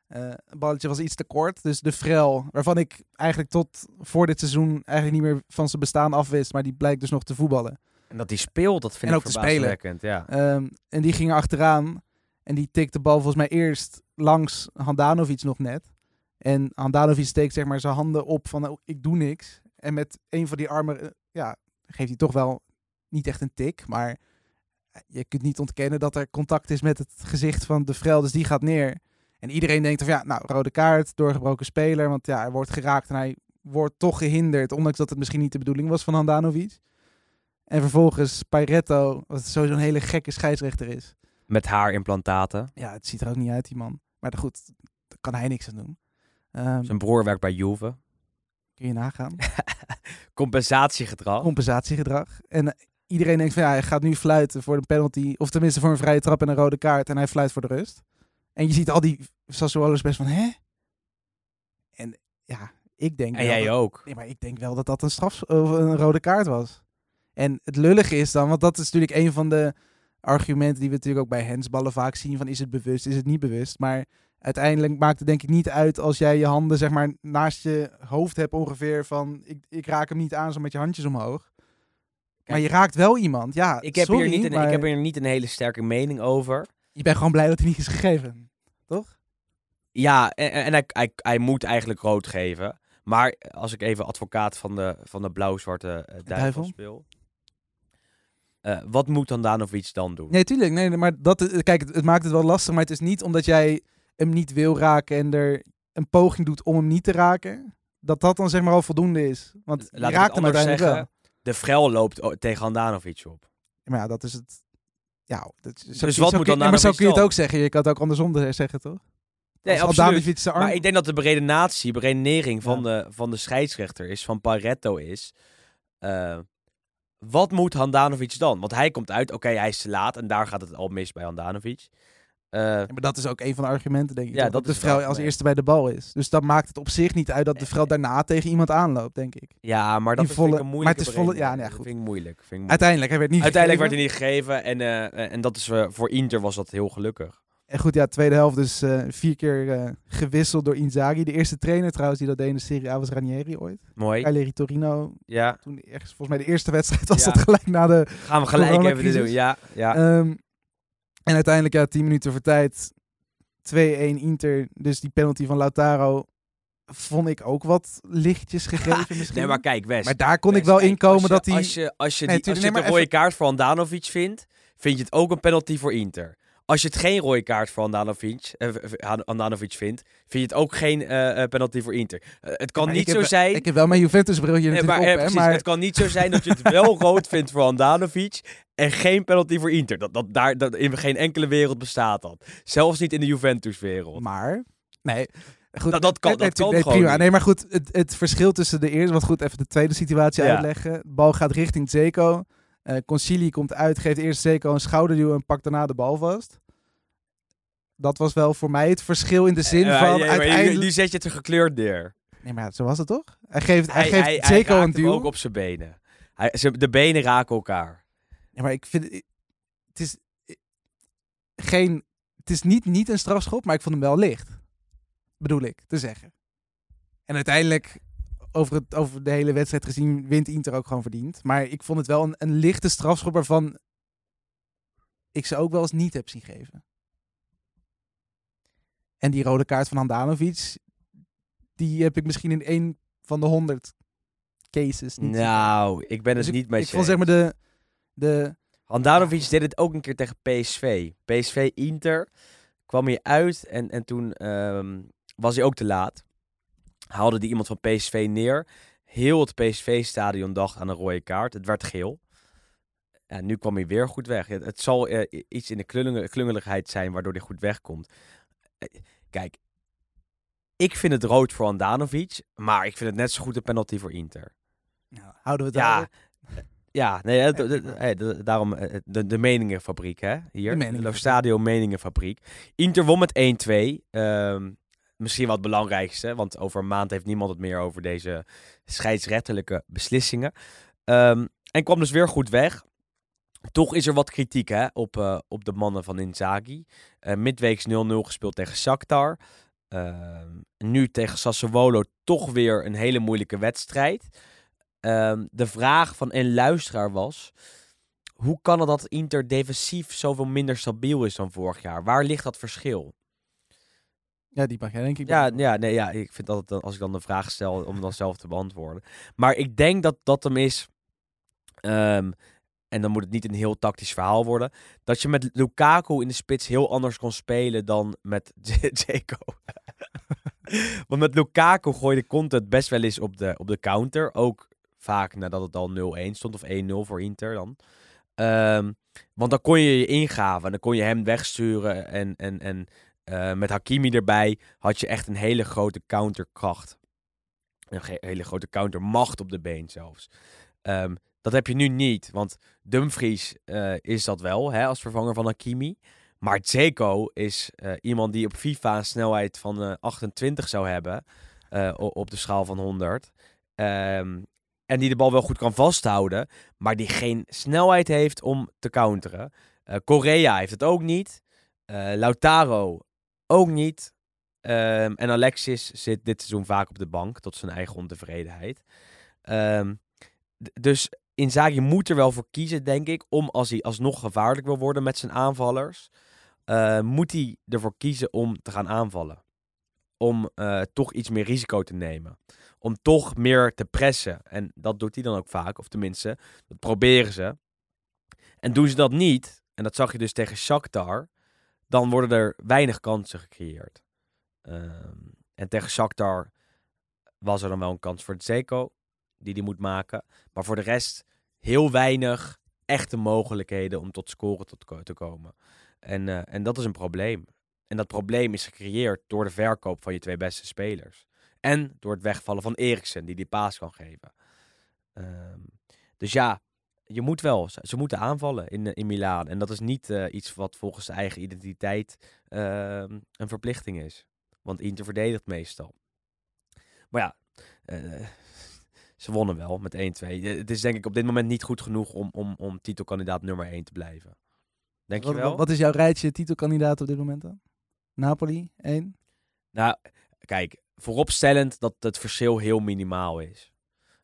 Eh een balletje was iets te kort. Dus de Frel, waarvan ik eigenlijk tot voor dit seizoen eigenlijk niet meer van zijn bestaan afwist. Maar die blijkt dus nog te voetballen. En dat hij speelt, dat vind En ik ook te spelen. verbazingwekkend. Ja. Ehm, en die ging er achteraan. En die tikte de bal volgens mij eerst langs Handanovic nog net. En Handanovic steekt zeg maar zijn handen op van oh, ik doe niks. En met een van die armen eh, ja, geeft hij toch wel niet echt een tik. Maar je kunt niet ontkennen dat er contact is met het gezicht van de Vrel. Dus die gaat neer. En iedereen denkt van ja, nou, rode kaart, doorgebroken speler. Want ja, hij wordt geraakt en hij wordt toch gehinderd. Ondanks dat het misschien niet de bedoeling was van Handanovic. En vervolgens Pairetto, wat sowieso een hele gekke scheidsrechter is. Met haarimplantaten. Ja, het ziet er ook niet uit, die man. Maar goed, daar kan hij niks aan doen. Ehm, Zijn broer werkt bij Juve. kun je nagaan. Compensatiegedrag. Compensatiegedrag. En eh, iedereen denkt van ja, hij gaat nu fluiten voor een penalty. Of tenminste voor een vrije trap en een rode kaart. En hij fluit voor de rust. En je ziet al die Sassuolo's best van, hè? En ja, ik denk en wel jij dat- ook. Nee, maar ik denk wel dat dat een straf of een rode kaart was. En het lullige is dan, want dat is natuurlijk een van de argumenten die we natuurlijk ook bij hensballen vaak zien van is het bewust, is het niet bewust. Maar uiteindelijk maakt het denk ik niet uit als jij je handen zeg maar naast je hoofd hebt ongeveer van ik, ik raak hem niet aan zo met je handjes omhoog. Maar je raakt wel iemand, ja. Ik heb, sorry, hier niet een, maar ik heb hier niet een hele sterke mening over. je bent gewoon blij dat hij niet is gegeven, toch? Ja, en, en hij, hij, hij moet eigenlijk rood geven. Maar als ik even advocaat van de, van de blauw-zwarte eh, duivel, speel. eh, wat moet dan Danovic dan doen? Nee, tuurlijk. Nee, maar dat, is- kijk, het, het maakt het wel lastig. Maar het is niet omdat jij hem niet wil raken en er een poging doet om hem niet te raken. Dat dat dan zeg maar al voldoende is. Want je Laat raakt hem uiteindelijk zeggen. De Frel loopt tegen Handanovic op. Maar ja, dat is het. Ja, dat, zo, Dus wat moet dan maar zo kun je het ook zeggen. Je kan het ook andersom de- zeggen, toch? Nee, Als absoluut. Arm... Maar ik denk dat de beredenatie, beredenering van, Ja. de, van de scheidsrechter is, van Pareto is... eh, wat moet Handanovic dan? Want hij komt uit, oké, hij is te laat en daar gaat het al mis bij Handanovic. Eh, Ja, maar dat is ook een van de argumenten, denk ik. Ja, toch? dat de vrouw als eerste bij de bal is. Dus dat maakt het op zich niet uit dat de vrouw daarna tegen iemand aanloopt, denk ik. ja, maar dat is, vind ik volle- een maar het is volle- ja, nee, Dat goed. vind ik moeilijk. Vind ik moeilijk. Uiteindelijk, hij werd niet Uiteindelijk werd hij niet gegeven en, eh, en dat is eh, voor Inter was dat heel gelukkig. En goed, ja, tweede helft dus eh, vier keer eh, gewisseld door Inzaghi. De eerste trainer trouwens die dat deed in de Serie A was Ranieri ooit. Mooi. Cagliari Torino, Ja, toen ergens, volgens mij de eerste wedstrijd was Ja. dat gelijk na de... gaan we gelijk even doen. Ja, ja. Ehm, en uiteindelijk, ja, 10 minuten voor tijd, 2-1 Inter. Dus die penalty van Lautaro vond ik ook wat lichtjes gegeven misschien. nee, maar kijk, West. Maar daar kon ik wel inkomen dat hij... Als je, als je, Nee, die, als je nee, rode kaart voor Handanovic vindt, vind je het ook een penalty voor Inter. Als je het geen rode kaart voor Handanovic, eh, vindt, vind je het ook geen eh, eh, penalty voor Inter. Eh, het kan niet heb zo zijn... Ik heb wel mijn Juventus brilje natuurlijk maar, op, hè, maar Het kan niet zo zijn dat je het wel rood vindt voor Handanovic en geen penalty voor Inter. Dat, dat, daar, dat, in geen enkele wereld bestaat dat. Zelfs niet in de Juventus-wereld. Maar, nee. Goed, Dat- dat kan- nee, dat nee, kan nee, prima. niet. Nee, maar goed, het, het verschil tussen de eerste... Want goed, even de tweede situatie Ja. uitleggen. De bal gaat richting Zeko. Eh Concili komt uit, geeft eerst Zeko een schouderduw en pakt daarna de bal vast. Dat was wel voor mij het verschil in de zin Eh, van ja, uiteindelijk... nu, zet je het er gekleurd neer. Nee, maar zo was het toch? Hij geeft, hij, Hij, geeft hij, hij Zeko een duw. ook op zijn benen. Hij, de benen raken elkaar. Maar ik vind het... Is geen... Het is niet, niet een strafschop, maar ik vond hem wel licht. Bedoel ik te zeggen. En uiteindelijk, over, het, over de hele wedstrijd gezien, wint Inter ook gewoon verdiend. Maar ik vond het wel een, een lichte strafschop waarvan ik ze ook wel eens niet heb zien geven. En die rode kaart van Handanovic, die heb ik misschien in één van de honderd cases niet. Nou, ik ben Dus het ik- niet met Ik vond zeg maar de... de Handanovic deed het ook een keer tegen PSV. PSV Inter kwam hier uit en, en toen ehm, was hij ook te laat. Haalde die iemand van PSV neer. Heel het PSV-stadion dacht aan een rode kaart. Het werd geel. Ja, nu kwam hij weer goed weg. Het, het zal eh, iets in de klungel- klungeligheid zijn waardoor hij goed wegkomt. Eh, kijk, ik vind het rood voor Andanovic, maar ik vind het net zo goed een penalty voor Inter. Nou, houden we het Ja? Ja nee, daarom de, de meningenfabriek, hè? Hier, De. Stadio Meningenfabriek. Inter won met 1-2. Ehm, misschien wat het belangrijkste, want over een maand heeft niemand het meer over deze scheidsrechtelijke beslissingen. Ehm, en kwam dus weer goed weg. Toch is er wat kritiek hè, op, eh, op de mannen van Inzaghi. Eh midweeks 0-0 gespeeld tegen Shakhtar. Ehm, nu tegen Sassuolo toch weer een hele moeilijke wedstrijd. Ehm, de vraag van een luisteraar was... Hoe kan het dat Inter defensief zoveel minder stabiel is dan vorig jaar? Waar ligt dat verschil? Ja, die mag jij denk ik. Ja, ja, nee, ja, ik vind dan- als ik dan de vraag stel om dan zelf te beantwoorden. Maar ik denk dat dat hem is. ehm, en dan moet het niet een heel tactisch verhaal worden. Dat je met Lukaku in de spits heel anders kon spelen dan met Zeko. Want met Lukaku gooide content best wel eens op de, op de counter. Ook vaak nadat het al 0-1 stond of 1-0 voor Inter dan. Ehm, want dan kon je je ingaven en dan kon je hem wegsturen. En, en, en eh, met Hakimi erbij had je echt een hele grote counterkracht. Een hele grote countermacht op de been zelfs. Ehm, dat heb je nu niet, want Dumfries eh, is dat wel hè, als vervanger van Hakimi. Maar Zeko is eh, iemand die op FIFA een snelheid van eh, 28 zou hebben op de schaal van 100. Ehm, en die de bal wel goed kan vasthouden, maar die geen snelheid heeft om te counteren. Eh Correa heeft het ook niet. Eh, Lautaro ook niet. Ehm, en Alexis zit dit seizoen vaak op de bank, tot zijn eigen ontevredenheid. D- dus Inzaghi moet er wel voor kiezen, denk ik, om als hij alsnog gevaarlijk wil worden met zijn aanvallers, eh, moet hij ervoor kiezen om te gaan aanvallen. Om toch iets meer risico te nemen. Om toch meer te pressen. En dat doet hij dan ook vaak, of tenminste, dat proberen ze. En doen ze dat niet, en dat zag je dus tegen Shakhtar, dan worden er weinig kansen gecreëerd. Ehm, en tegen Shakhtar was er dan wel een kans voor Zeko, die die moet maken. Maar voor de rest heel weinig echte mogelijkheden om tot scoren tot te komen. En, eh, en dat is een probleem. En dat probleem is gecreëerd door de verkoop van je twee beste spelers. En door het wegvallen van Eriksen, die die paas kan geven. Ehm, dus ja, je moet wel. Ze, moeten aanvallen in, eh, in Milaan. En dat is niet eh, iets wat volgens de eigen identiteit ehm, een verplichting is. Want Inter verdedigt meestal. Maar ja, eh, ze wonnen wel met 1-2. Eh, Het is denk ik op dit moment niet goed genoeg om, om, om titelkandidaat nummer 1 te blijven. Denk je wel? wat, wat is jouw rijtje titelkandidaat op dit moment dan? Napoli, 1. Nou, kijk, vooropstellend dat het verschil heel minimaal is.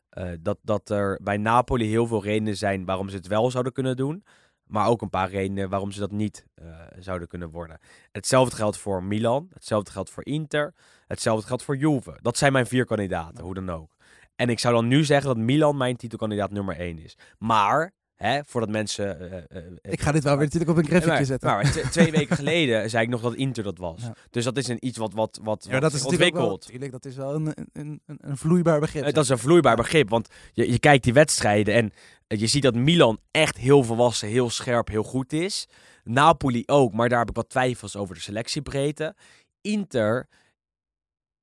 Eh, dat, dat er bij Napoli heel veel redenen zijn waarom ze het wel zouden kunnen doen. Maar ook een paar redenen waarom ze dat niet eh, zouden kunnen worden. Hetzelfde geldt voor Milan. Hetzelfde geldt voor Inter. Hetzelfde geldt voor Juve. Dat zijn mijn vier kandidaten, hoe dan ook. En ik zou dan nu zeggen dat Milan mijn titelkandidaat nummer één is. Maar, hè, voordat mensen... eh, eh, eh, Ik ga dit wel weer natuurlijk op een maar, zetten. maar twee weken geleden zei ik nog dat Inter dat was. Ja. Dus dat is een iets wat, wat, wat, ja, dat is ook wel, dat is wel een, een, een, vloeibaar begrip. Dat is een vloeibaar begrip, want je, je kijkt die wedstrijden en je ziet dat Milan echt heel volwassen, heel scherp, heel goed is. Napoli ook, maar daar heb ik wat twijfels over de selectiebreedte. Inter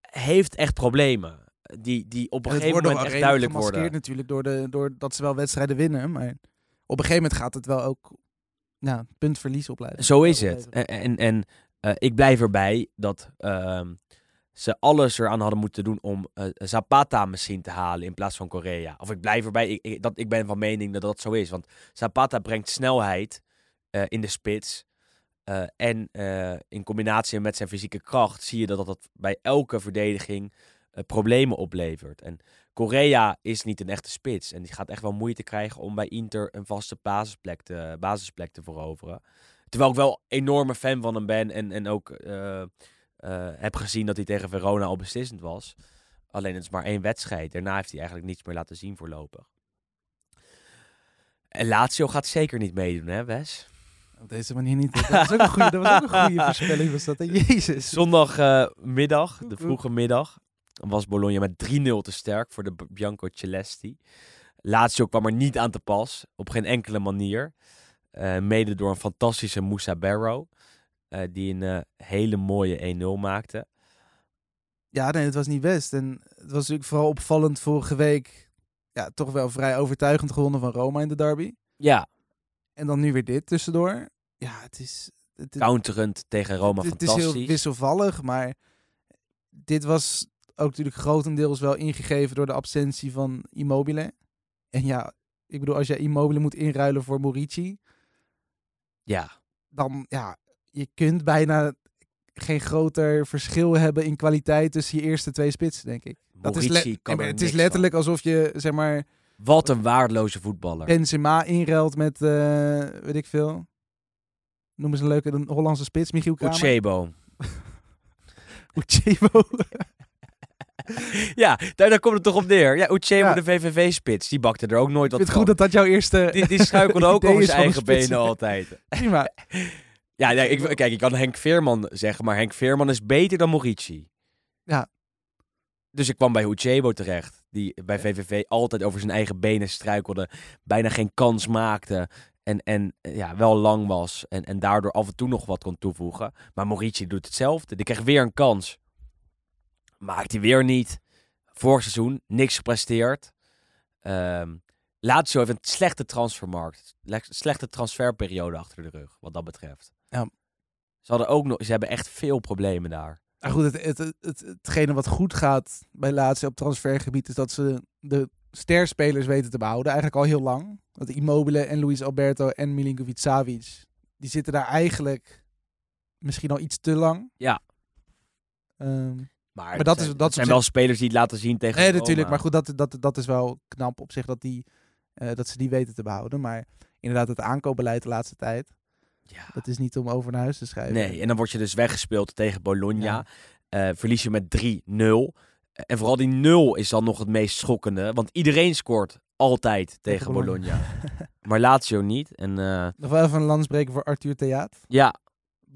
heeft echt problemen, die, die op een gegeven moment echt duidelijk worden. natuurlijk door, de, door dat ze wel wedstrijden winnen. Maar op een gegeven moment gaat het wel ook ja, puntverlies opleiden. Zo is het. En, en, en eh, ik blijf erbij dat ehm, ze alles eraan hadden moeten doen om eh, Zapata misschien te halen in plaats van Korea. Of ik blijf erbij, ik, ik, dat, ik ben van mening dat dat zo is. Want Zapata brengt snelheid eh, in de spits. En in combinatie met zijn fysieke kracht zie je dat dat bij elke verdediging problemen oplevert. En Korea is niet een echte spits. En die gaat echt wel moeite krijgen om bij Inter een vaste basisplek te, basisplek te veroveren. Terwijl ik wel enorme fan van hem ben en, en ook eh, eh, heb gezien dat hij tegen Verona al beslissend was. Alleen het is maar één wedstrijd. Daarna heeft hij eigenlijk niets meer laten zien voorlopig. En Lazio gaat zeker niet meedoen, hè Wes? Op deze manier niet. Dat was ook een goede, dat was ook een goede voorspelling. Was dat, hè? Jezus. Zondagmiddag, de vroege middag, was Bologna met 3-0 te sterk voor de Bianco Celesti. Lazio kwam er niet aan te pas, op geen enkele manier. Eh, mede door een fantastische Moussa Barrow, eh, die een eh, hele mooie 1-0 maakte. Ja, nee, het was niet best. En het was natuurlijk vooral opvallend vorige week. Ja, toch wel vrij overtuigend gewonnen van Roma in de derby. Ja, En dan nu weer dit tussendoor. Ja, het is... Het, counterend tegen Roma, het is fantastisch. heel wisselvallig, maar dit was ook natuurlijk grotendeels wel ingegeven door de absentie van Immobile. En ja, ik bedoel, als je Immobile moet inruilen voor Morici, Ja, dan ja, je kunt bijna geen groter verschil hebben in kwaliteit tussen je eerste twee spitsen, denk ik. Dat is, Morici kan Nee, het is letterlijk alsof je, zeg maar, Wat een waardeloze voetballer. Benzema inruilt met, eh, weet ik veel. Noem eens een leuke een Hollandse spits, Michiel Kramer. Uchebo. Uchebo. Ja, daar, daar komt het toch op neer. Ja, Uchebo, Ja. de VVV-spits, die bakte er ook nooit Ik wat vind het van. goed dat dat jouw eerste... Die, die schuikelde ook over zijn eigen benen altijd. Prima. Ja, nee, ik, kijk, ik kan Henk Veerman zeggen, maar Henk Veerman is beter dan Morici. Ja. Dus ik kwam bij Uchebo terecht, die bij VVV altijd over zijn eigen benen struikelde, bijna geen kans maakte en, en ja, wel lang was en, en daardoor af en toe nog wat kon toevoegen. Maar Morici doet hetzelfde. Die kreeg weer een kans. Maakt hij weer niet. Vorig seizoen niks gepresteerd. Ehm Lazio heeft een slechte transfermarkt. Le- Slechte transferperiode achter de rug, wat dat betreft. Ja. Ze, hadden ook nog, ze hebben echt veel problemen daar. Maar goed, het, het, het, het- hetgene wat goed gaat bij Lazio op transfergebied is dat ze de sterspelers weten te behouden. Eigenlijk al heel lang. Dat Immobile en Luis Alberto en Milinkovic Savic, die zitten daar eigenlijk misschien al iets te lang. Ja. Ehm, Maar, Maar het dat zijn, is- dat wel spelers die het laten zien tegen nee, natuurlijk. Maar goed, dat, dat, dat is wel knap op zich dat, die, eh, dat ze die weten te behouden. Maar inderdaad, het aankoopbeleid de laatste tijd, Ja. dat is niet om over naar huis te schrijven. Nee, en dan word je dus weggespeeld tegen Bologna. Ja. Eh, verlies je met 3-0. En vooral die 0 is dan nog het meest schokkende. Want iedereen scoort altijd tegen, Bologna. Bologna. maar Lazio niet. En eh, Nog wel even een landsbreker voor Arthur Theaat. ja,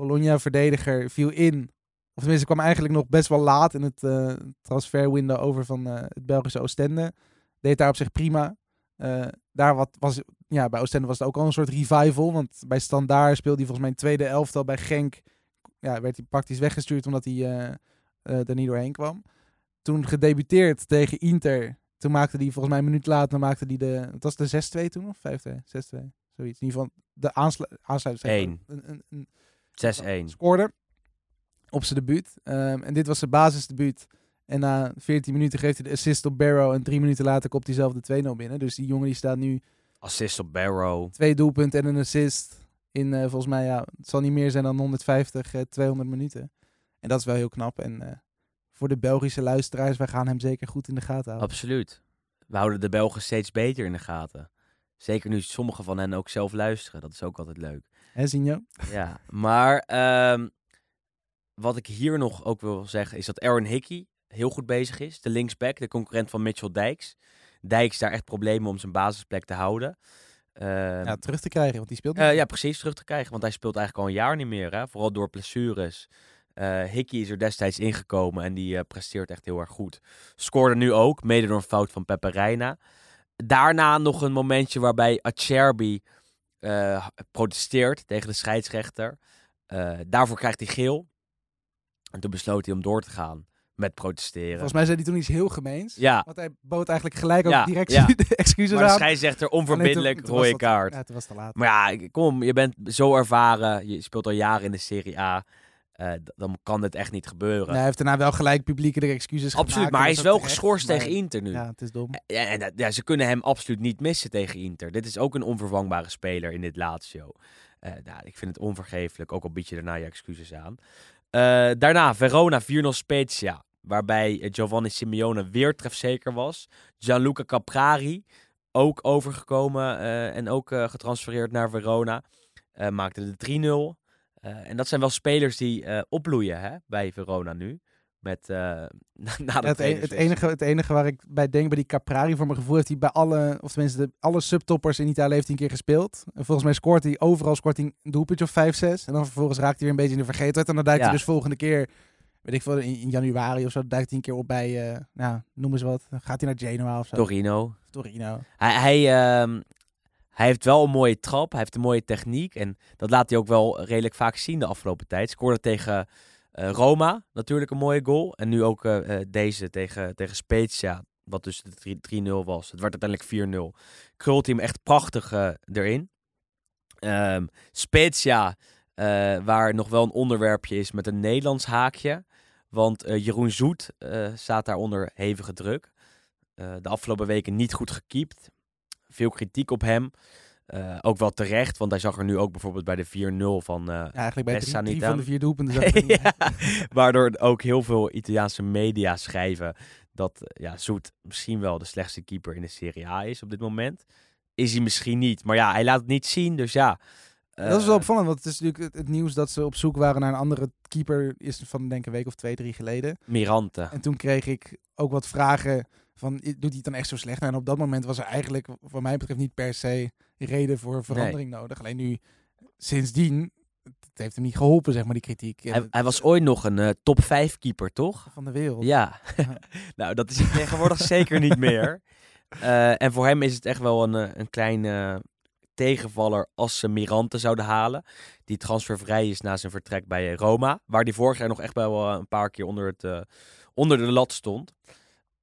Bologna-verdediger viel in. Of tenminste, kwam eigenlijk nog best wel laat in het eh transferwindow over van eh, het Belgische Oostende. Deed daar op zich prima. Eh, daar wat, was, ja, bij Oostende was het ook al een soort revival. Want bij Standaard speelde hij volgens mij een tweede elftal. Bij Genk ja, werd hij praktisch weggestuurd omdat hij er niet doorheen kwam. Toen gedebuteerd tegen Inter. Toen maakte hij volgens mij een minuut later maakte hij de... Wat was de 6-2 toen of 5-2? 6-2. Zoiets. In ieder geval de aanslu aansluiting. Eén. Een, een, een, 6-1. scoorde op zijn debuut. Ehm, en dit was zijn basisdebuut. En na 14 minuten geeft hij de assist op Barrow. En drie minuten later kopt hij zelf de 2-0 binnen. Dus die jongen die staat nu Assist op Barrow. twee doelpunten en een assist. In eh, volgens mij, ja, het zal niet meer zijn dan 150, eh, 200 minuten. En dat is wel heel knap. En eh, voor de Belgische luisteraars, wij gaan hem zeker goed in de gaten houden. Absoluut. We houden de Belgen steeds beter in de gaten. Zeker nu sommige van hen ook zelf luisteren. Dat is ook altijd leuk. Hè, Sinjo? Ja, maar ehm, wat ik hier nog ook wil zeggen is dat Aaron Hickey heel goed bezig is. De linksback, de concurrent van Mitchell Dijks. Dijks daar echt problemen om zijn basisplek te houden. Ehm, Ja, terug te krijgen, want die speelt niet. ja, precies, terug te krijgen. Want hij speelt eigenlijk al een jaar niet meer. Hè? Vooral door blessures. Eh Hickey is er destijds ingekomen en die eh, presteert echt heel erg goed. Scoorde nu ook, mede door een fout van Pepe Reina. Daarna nog een momentje waarbij Acerbi protesteert tegen de scheidsrechter. Daarvoor krijgt hij geel. En toen besloot hij om door te gaan met protesteren. Volgens mij zei hij toen iets heel gemeens. Ja, Want hij bood eigenlijk gelijk ook Ja, direct ja. de excuses maar aan. scheidsrechter Alleen toen- onverbiddelijk, toen rode dat- kaart. Ja, toen was te laat. Maar ja, kom, je bent zo ervaren. Je speelt al jaren in de Serie A. Eh, dan kan dit echt niet gebeuren. Nee, hij heeft daarna wel gelijk publiekelijk excuses Absoluut, gemaakt. maar hij is wel terecht, geschorst maar- tegen Inter nu. Ja, het is dom. Ja, en ja, ze kunnen hem absoluut niet missen tegen Inter. Dit is ook een onvervangbare speler in dit Lazio. Eh nou, ik vind het onvergeeflijk, ook al bied je daarna je excuses aan. Eh, daarna Verona 4-0 Spezia, waarbij eh, Giovanni Simeone weer trefzeker was. Gianluca Caprari, ook overgekomen eh, en ook getransfereerd naar Verona, maakte de 3-0. Eh, en dat zijn wel spelers die opbloeien hè, bij Verona nu. Met, eh, na de het, e- het, enige, het enige waar ik bij denk, bij die Caprari, voor mijn gevoel heeft hij bij alle, of tenminste de, alle subtoppers in Italië heeft hij een keer gespeeld. En volgens mij scoort hij overal scoort hij een doelpuntje of 5, 6. En dan vervolgens raakt hij weer een beetje in de vergetelheid. En dan duikt Ja. hij dus volgende keer weet ik veel, in, in januari of zo duikt hij een keer op bij, eh, nou, noem eens wat. Dan gaat hij naar Genoa of zo. Torino. Torino. Hij, hij, ehm, hij heeft wel een mooie trap, hij heeft een mooie techniek. En dat laat hij ook wel redelijk vaak zien de afgelopen tijd. Scoorde tegen Roma, natuurlijk een mooie goal. En nu ook eh, eh, deze tegen, tegen Spezia, wat dus de 3 3-0 was. Het werd uiteindelijk 4-0. Krult hem echt prachtig eh, erin. Ehm, Spezia, eh, waar nog wel een onderwerpje is met een Nederlands haakje. Want eh, Jeroen Zoet eh, staat daar onder hevige druk. Eh, de afgelopen weken niet goed gekiept. Veel kritiek op hem. Eh, ook wel terecht, want hij zag er nu ook bijvoorbeeld bij de 4-0 van eh, Ja, eigenlijk bij drie, van de vier doelpunten. ja, waardoor ook heel veel Italiaanse media schrijven dat eh, ja, Zoet misschien wel de slechtste keeper in de Serie A is op dit moment. Is hij misschien niet, maar ja, hij laat het niet zien, dus ja. Dat is eh, wel opvallend, want het is natuurlijk het, nieuws dat ze op zoek waren naar een andere keeper. Is van denk ik een week of twee, drie geleden. Mirante. En toen kreeg ik ook wat vragen van, doet hij het dan echt zo slecht? En op dat moment was er eigenlijk, voor mij betreft, niet per se reden voor verandering nodig. Alleen nu, sindsdien, het heeft hem niet geholpen, zeg maar, die kritiek. Hij, was ooit nog een eh, top 5 keeper, toch? van de wereld. Ja, Ja. nou dat is tegenwoordig zeker niet meer. Eh, en voor hem is het echt wel een, eh, een kleine tegenvaller als ze Mirante zouden halen. Die transfervrij is na zijn vertrek bij Roma. Waar hij vorig jaar nog echt wel eh, een paar keer onder, het, eh, onder de lat stond.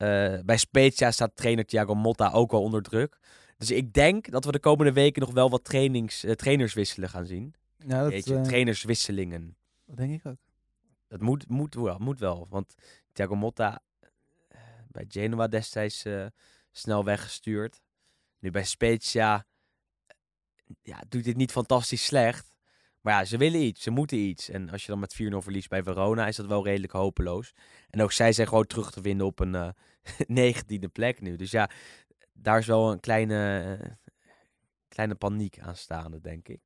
Eh, bij Spezia staat trainer Thiago Motta ook wel onder druk. Dus ik denk dat we de komende weken nog wel wat trainings, eh, trainerswisselen gaan zien. Ja, dat, Jeetje, trainerswisselingen. dat denk ik ook. Dat moet, moet, wel, moet wel. Want Thiago Motta bij Genoa destijds snel weggestuurd. Nu bij Spezia ja, doet dit niet fantastisch slecht. Maar ja, ze willen iets. Ze moeten iets. En als je dan met 4-0 verliest bij Verona, is dat wel redelijk hopeloos. En ook zij zijn gewoon terug te vinden op een eh negentiende plek nu. Dus ja, daar is wel een kleine, eh, kleine paniek aanstaande, denk ik.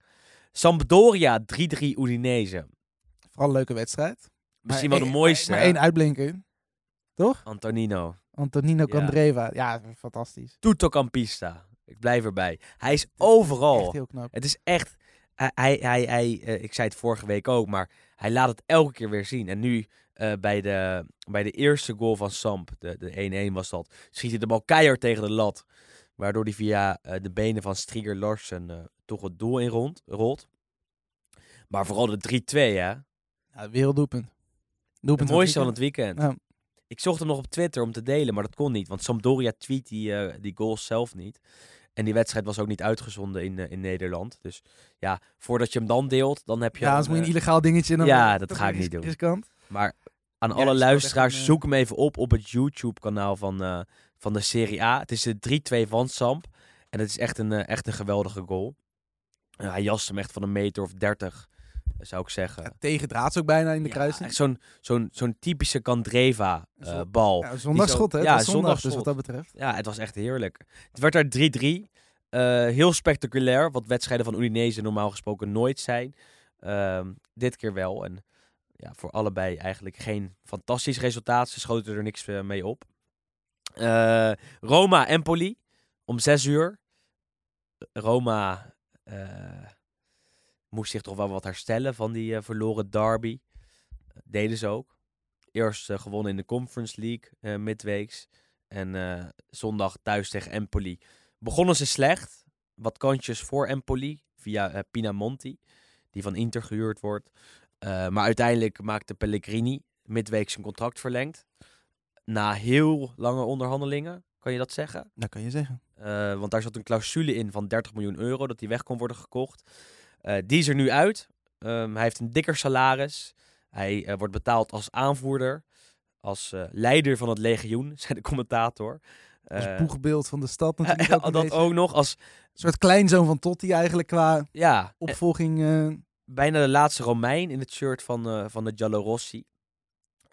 Sampdoria 3-3 Udinese. Vooral een leuke wedstrijd. Misschien Maar wel de mooiste. Maar hè? één uitblinker, toch? Antonino. Antonino Ja. Candreva. Ja, fantastisch. Tutto Campista. Ik blijf erbij. Hij is overal. Echt heel knap. Het is echt... Hij, hij, hij, eh, ik zei het vorige week ook, maar hij laat het elke keer weer zien. En nu eh, bij, de, bij de eerste goal van Samp, de, de 1-1 was dat, schiet hij de bal keihard tegen de lat. Waardoor hij via eh, de benen van Striger Larsen toch het doel in rond, rolt. Maar vooral de 3-2, hè. Ja, werelddoelpunt. Het Doelpunt mooiste van het het weekend. Ja. Ik zocht hem nog op Twitter om te delen, maar dat kon niet. Want Sampdoria tweet die, die goals zelf niet. En die wedstrijd was ook niet uitgezonden in, eh, in Nederland. Dus ja, voordat je hem dan deelt, dan heb je... Ja, anders een, moet je een eh, illegaal dingetje. en Dan Ja, dat is ga ik niet doen. Riskant. Maar aan Ja, alle luisteraars, een, eh, zoek hem even op op het YouTube-kanaal van, eh, van de Serie A. Het is de 3-2 van Samp. En het is echt een, eh, echt een geweldige goal. Eh, hij jast hem echt van een meter of 30, eh, zou ik zeggen. Ja, tegen draads ook bijna in de Ja, kruising. echt Zo'n zo'n zo'n typische Candreva eh. Ja, zondagschot, hè? ja, zondag, dus wat dat betreft. Ja, het was echt heerlijk. Het werd daar 3-3. Eh, heel spectaculair, wat wedstrijden van Udinese normaal gesproken nooit zijn. Ehm, dit keer wel. En ja, voor allebei eigenlijk geen fantastisch resultaat. Ze schoten er niks eh, mee op. Eh, Roma, Empoli, om 6 uur. Roma eh, moest zich toch wel wat herstellen van die eh, verloren derby. Deden ze ook. Eerst eh, gewonnen in de Conference League eh, midweeks. En eh, zondag thuis tegen Empoli. Begonnen ze slecht. Wat kantjes voor Empoli via eh, Pinamonti, die van Inter gehuurd wordt. Eh, maar uiteindelijk maakte Pellegrini midweek zijn contract verlengd. Na heel lange onderhandelingen, kan je dat zeggen? Dat kan je zeggen. Eh, want daar zat een clausule in van 30 miljoen euro dat hij weg kon worden gekocht. Eh, die is er nu uit. Ehm, hij heeft een dikker salaris. Hij eh, wordt betaald als aanvoerder. Als eh, leider van het legioen, zei de commentator. Als boegbeeld van de stad natuurlijk ook een dat ook nog. Als, Een soort kleinzoon van Totti eigenlijk qua ja, opvolging. eh, bijna de laatste Romein in het shirt van, eh, van de Giallorossi.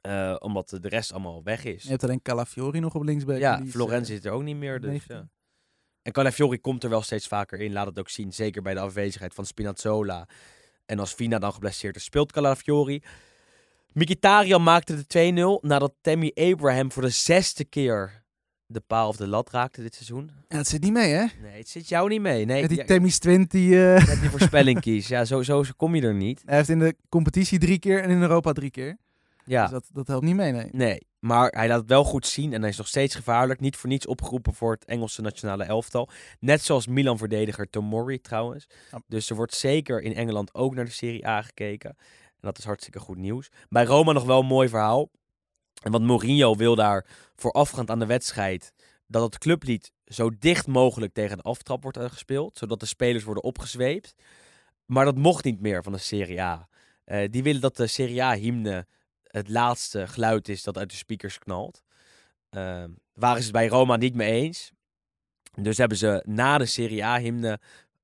Eh, omdat de rest allemaal weg is. je hebt alleen Calafiori nog op linksback. Ja, Florenzi zit er ook niet meer. Dus, 19. ja. En Calafiori komt er wel steeds vaker in. Laat het ook zien. Zeker bij de afwezigheid van Spinazzola. En als Fina dan geblesseerd is, speelt Calafiori. Mkhitaryan maakte de 2-0 nadat Tammy Abraham voor de zesde keer de paal of de lat raakte dit seizoen. Ja, het zit niet mee, hè? Nee, het zit jou niet mee. Nee, Met die ja, Tammy's 20. eh, met die voorspelling kies. Ja, zo, zo kom je er niet. hij heeft in de competitie drie keer en in Europa drie keer. Ja. Dus dat, dat helpt niet mee, nee. Nee, maar hij laat het wel goed zien en hij is nog steeds gevaarlijk. Niet voor niets opgeroepen voor het Engelse nationale elftal. Net zoals Milan-verdediger Tomori trouwens. Ja. Dus er wordt zeker in Engeland ook naar de Serie A gekeken. En dat is hartstikke goed nieuws. Bij Roma nog wel een mooi verhaal. En want Mourinho wil daar voorafgaand aan de wedstrijd dat het clublied zo dicht mogelijk tegen de aftrap wordt gespeeld. Zodat de spelers worden opgezweept. Maar dat mocht niet meer van de Serie A. Eh, die willen dat de Serie A-hymne het laatste geluid is dat uit de speakers knalt. Ehm waren ze het bij Roma niet mee eens. Dus hebben ze na de Serie A-hymne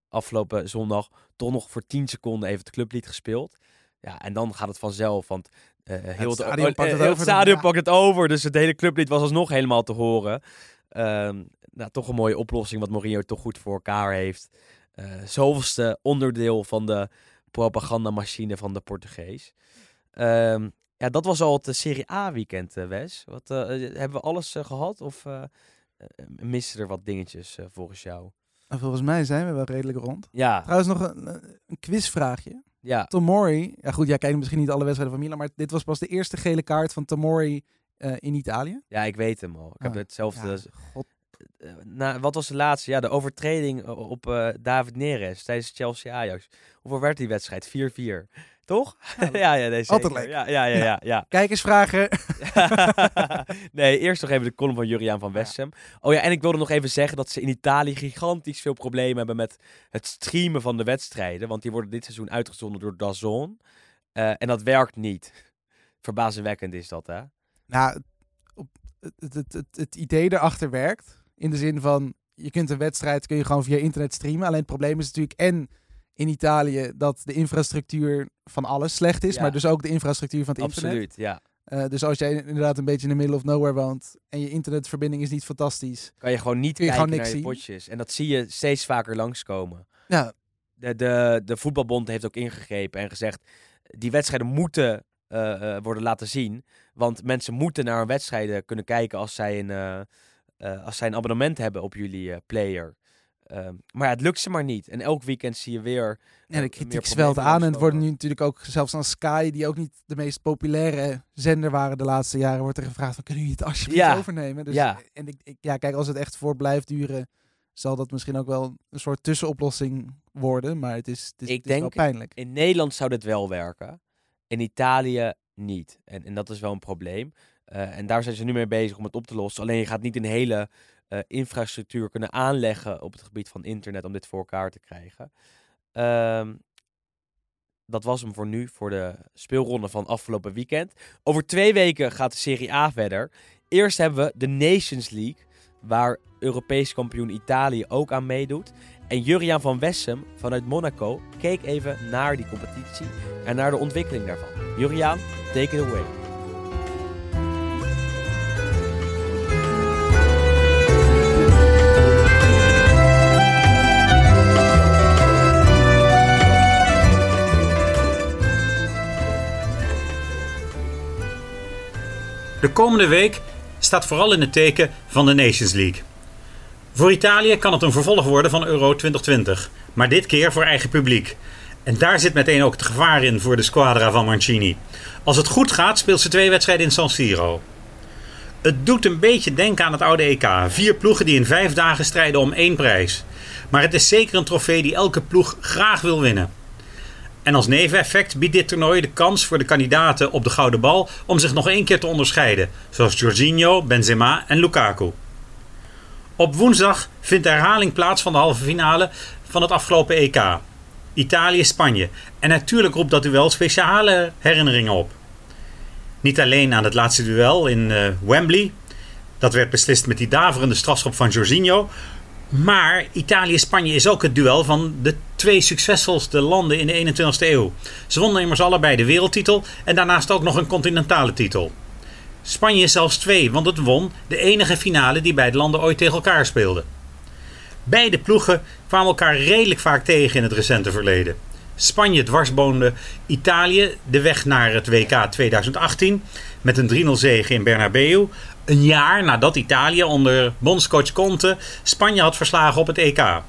afgelopen zondag toch nog voor 10 seconden even het clublied gespeeld. Ja, en dan gaat het vanzelf, want eh, heel het, stadion eh, pakt het heel stadion pakt het over. Dus het hele clublied was alsnog helemaal te horen. Ehm, nou, toch een mooie oplossing wat Mourinho toch goed voor elkaar heeft. Eh zoveelste onderdeel van de propagandamachine van de Portugees. Ehm, ja, dat was al het eh, Serie A weekend, eh, Wes. Wat, eh, hebben we alles eh, gehad of missen er wat dingetjes volgens jou? En volgens mij zijn we wel redelijk rond. Ja, Trouwens, nog een, een quizvraagje. ja. Tomori, ja goed, jij kijkt misschien niet alle wedstrijden van Milan, maar dit was pas de eerste gele kaart van Tomori eh, in Italië. ja, ik weet hem al. Ik heb Ah, hetzelfde. Ja, god. na, wat was de laatste? Ja, de overtreding op David Neres tijdens Chelsea-Ajax. Hoeveel werd die wedstrijd? 4-4. Toch? Ja, ja, nee. Altijd leuk. Ja, ja, ja, ja. ja. Kijkersvragen. nee, eerst nog even de column van Juriaan van Wessem. Oh ja, en ik wilde nog even zeggen dat ze in Italië gigantisch veel problemen hebben met het streamen van de wedstrijden. Want die worden dit seizoen uitgezonden door DAZN. Eh en dat werkt niet. Verbazingwekkend is dat, hè? Nou, het, het, het, het idee erachter werkt. In de zin van, je kunt een wedstrijd kun je gewoon via internet streamen. Alleen het probleem is natuurlijk en in Italië dat de infrastructuur van alles slecht is. Ja. Maar dus ook de infrastructuur van het internet. Absoluut, ja. Eh, dus als jij inderdaad een beetje in the middle of nowhere woont en je internetverbinding is niet fantastisch. Kan je gewoon niet Kun je kijken gewoon naar niks je zien. potjes. En dat zie je steeds vaker langskomen. Ja, De, de, de voetbalbond heeft ook ingegrepen en gezegd... die wedstrijden moeten eh, eh, worden laten zien. Want mensen moeten naar een wedstrijden kunnen kijken... als zij een, als zij een abonnement hebben op jullie player. Ehm, maar ja, het lukt ze maar niet. En elk weekend zie je weer... Ja, eh, de kritiek zwelt aan. En het wordt langskomen. nu natuurlijk ook, zelfs aan Sky, die ook niet de meest populaire zender waren de laatste jaren, wordt er gevraagd van, kunnen jullie het alsjeblieft Ja. overnemen? Dus, Ja. En ik, ik, ja, kijk, als het echt voor blijft duren, zal dat misschien ook wel een soort tussenoplossing worden. Maar het is, het is, Ik het is wel denk- pijnlijk. In Nederland zou dit wel werken. In Italië niet. En, en dat is wel een probleem. Eh, en daar zijn ze nu mee bezig om het op te lossen. Alleen je gaat niet een hele eh, infrastructuur kunnen aanleggen op het gebied van internet om dit voor elkaar te krijgen. Ehm, dat was hem voor nu, voor de speelronde van afgelopen weekend. Over twee weken gaat de Serie A verder. Eerst hebben we de Nations League, waar Europees kampioen Italië ook aan meedoet. En Juriaan van Wessem vanuit Monaco keek even naar die competitie en naar de ontwikkeling daarvan. Juriaan, take it away. De komende week staat vooral in het teken van de Nations League. Voor Italië kan het een vervolg worden van Euro 2020, maar dit keer voor eigen publiek. En daar zit meteen ook het gevaar in voor de squadra van Mancini. Als het goed gaat, speelt ze twee wedstrijden in San Siro. Het doet een beetje denken aan het oude EK. Vier ploegen die in vijf dagen strijden om één prijs. Maar het is zeker een trofee die elke ploeg graag wil winnen. En als neveneffect biedt dit toernooi de kans voor de kandidaten op de gouden bal om zich nog één keer te onderscheiden, zoals Jorginho, Benzema en Lukaku. Op woensdag vindt de herhaling plaats van de halve finale van het afgelopen EK. Italië-Spanje. En natuurlijk roept dat duel speciale herinneringen op. Niet alleen aan het laatste duel in eh, Wembley. Dat werd beslist met die daverende strafschop van Jorginho. Maar Italië-Spanje is ook het duel van de twee succesvolste landen in de 21ste eeuw. Ze wonnen immers allebei de wereldtitel en daarnaast ook nog een continentale titel. Spanje zelfs twee, want het won de enige finale die beide landen ooit tegen elkaar speelden. Beide ploegen kwamen elkaar redelijk vaak tegen in het recente verleden. Spanje dwarsboomde Italië de weg naar het WK 2018 met een 3-0 zege in Bernabeu. Een jaar nadat Italië onder bondscoach Conte Spanje had verslagen op het EK.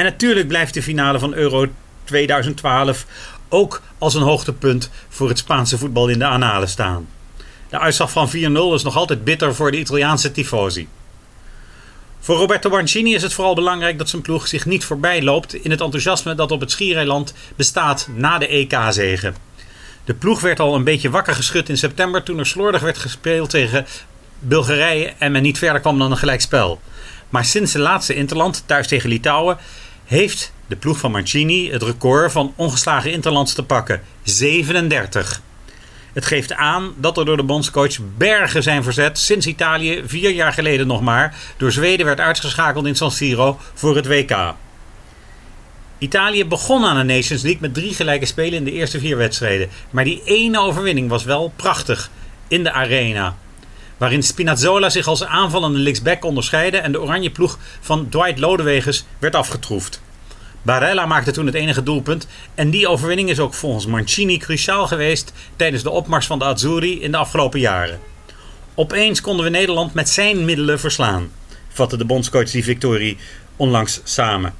En natuurlijk blijft de finale van Euro 2012 ook als een hoogtepunt voor het Spaanse voetbal in de annalen staan. De uitslag van 4-0 is nog altijd bitter voor de Italiaanse tifosi. Voor Roberto Mancini is het vooral belangrijk dat zijn ploeg zich niet voorbij loopt in het enthousiasme dat op het Schiereiland bestaat na de EK-zegen. De ploeg werd al een beetje wakker geschud in september toen er slordig werd gespeeld tegen Bulgarije en men niet verder kwam dan een gelijkspel. Maar sinds de laatste Interland, thuis tegen Litouwen, heeft de ploeg van Mancini het record van ongeslagen Interlands te pakken: 37. Het geeft aan dat er door de bondscoach bergen zijn verzet sinds Italië vier jaar geleden nog maar door Zweden werd uitgeschakeld in San Siro voor het WK. Italië begon aan de Nations League met drie gelijke spelen in de eerste vier wedstrijden. Maar die ene overwinning was wel prachtig in de arena. Waarin Spinazzola zich als aanvallende linksback onderscheidde en de oranje ploeg van Dwight Lodewegers werd afgetroefd. Barella maakte toen het enige doelpunt en die overwinning is ook volgens Mancini cruciaal geweest tijdens de opmars van de Azzurri in de afgelopen jaren. Opeens konden we Nederland met zijn middelen verslaan, vatte de bondscoach die victorie onlangs samen.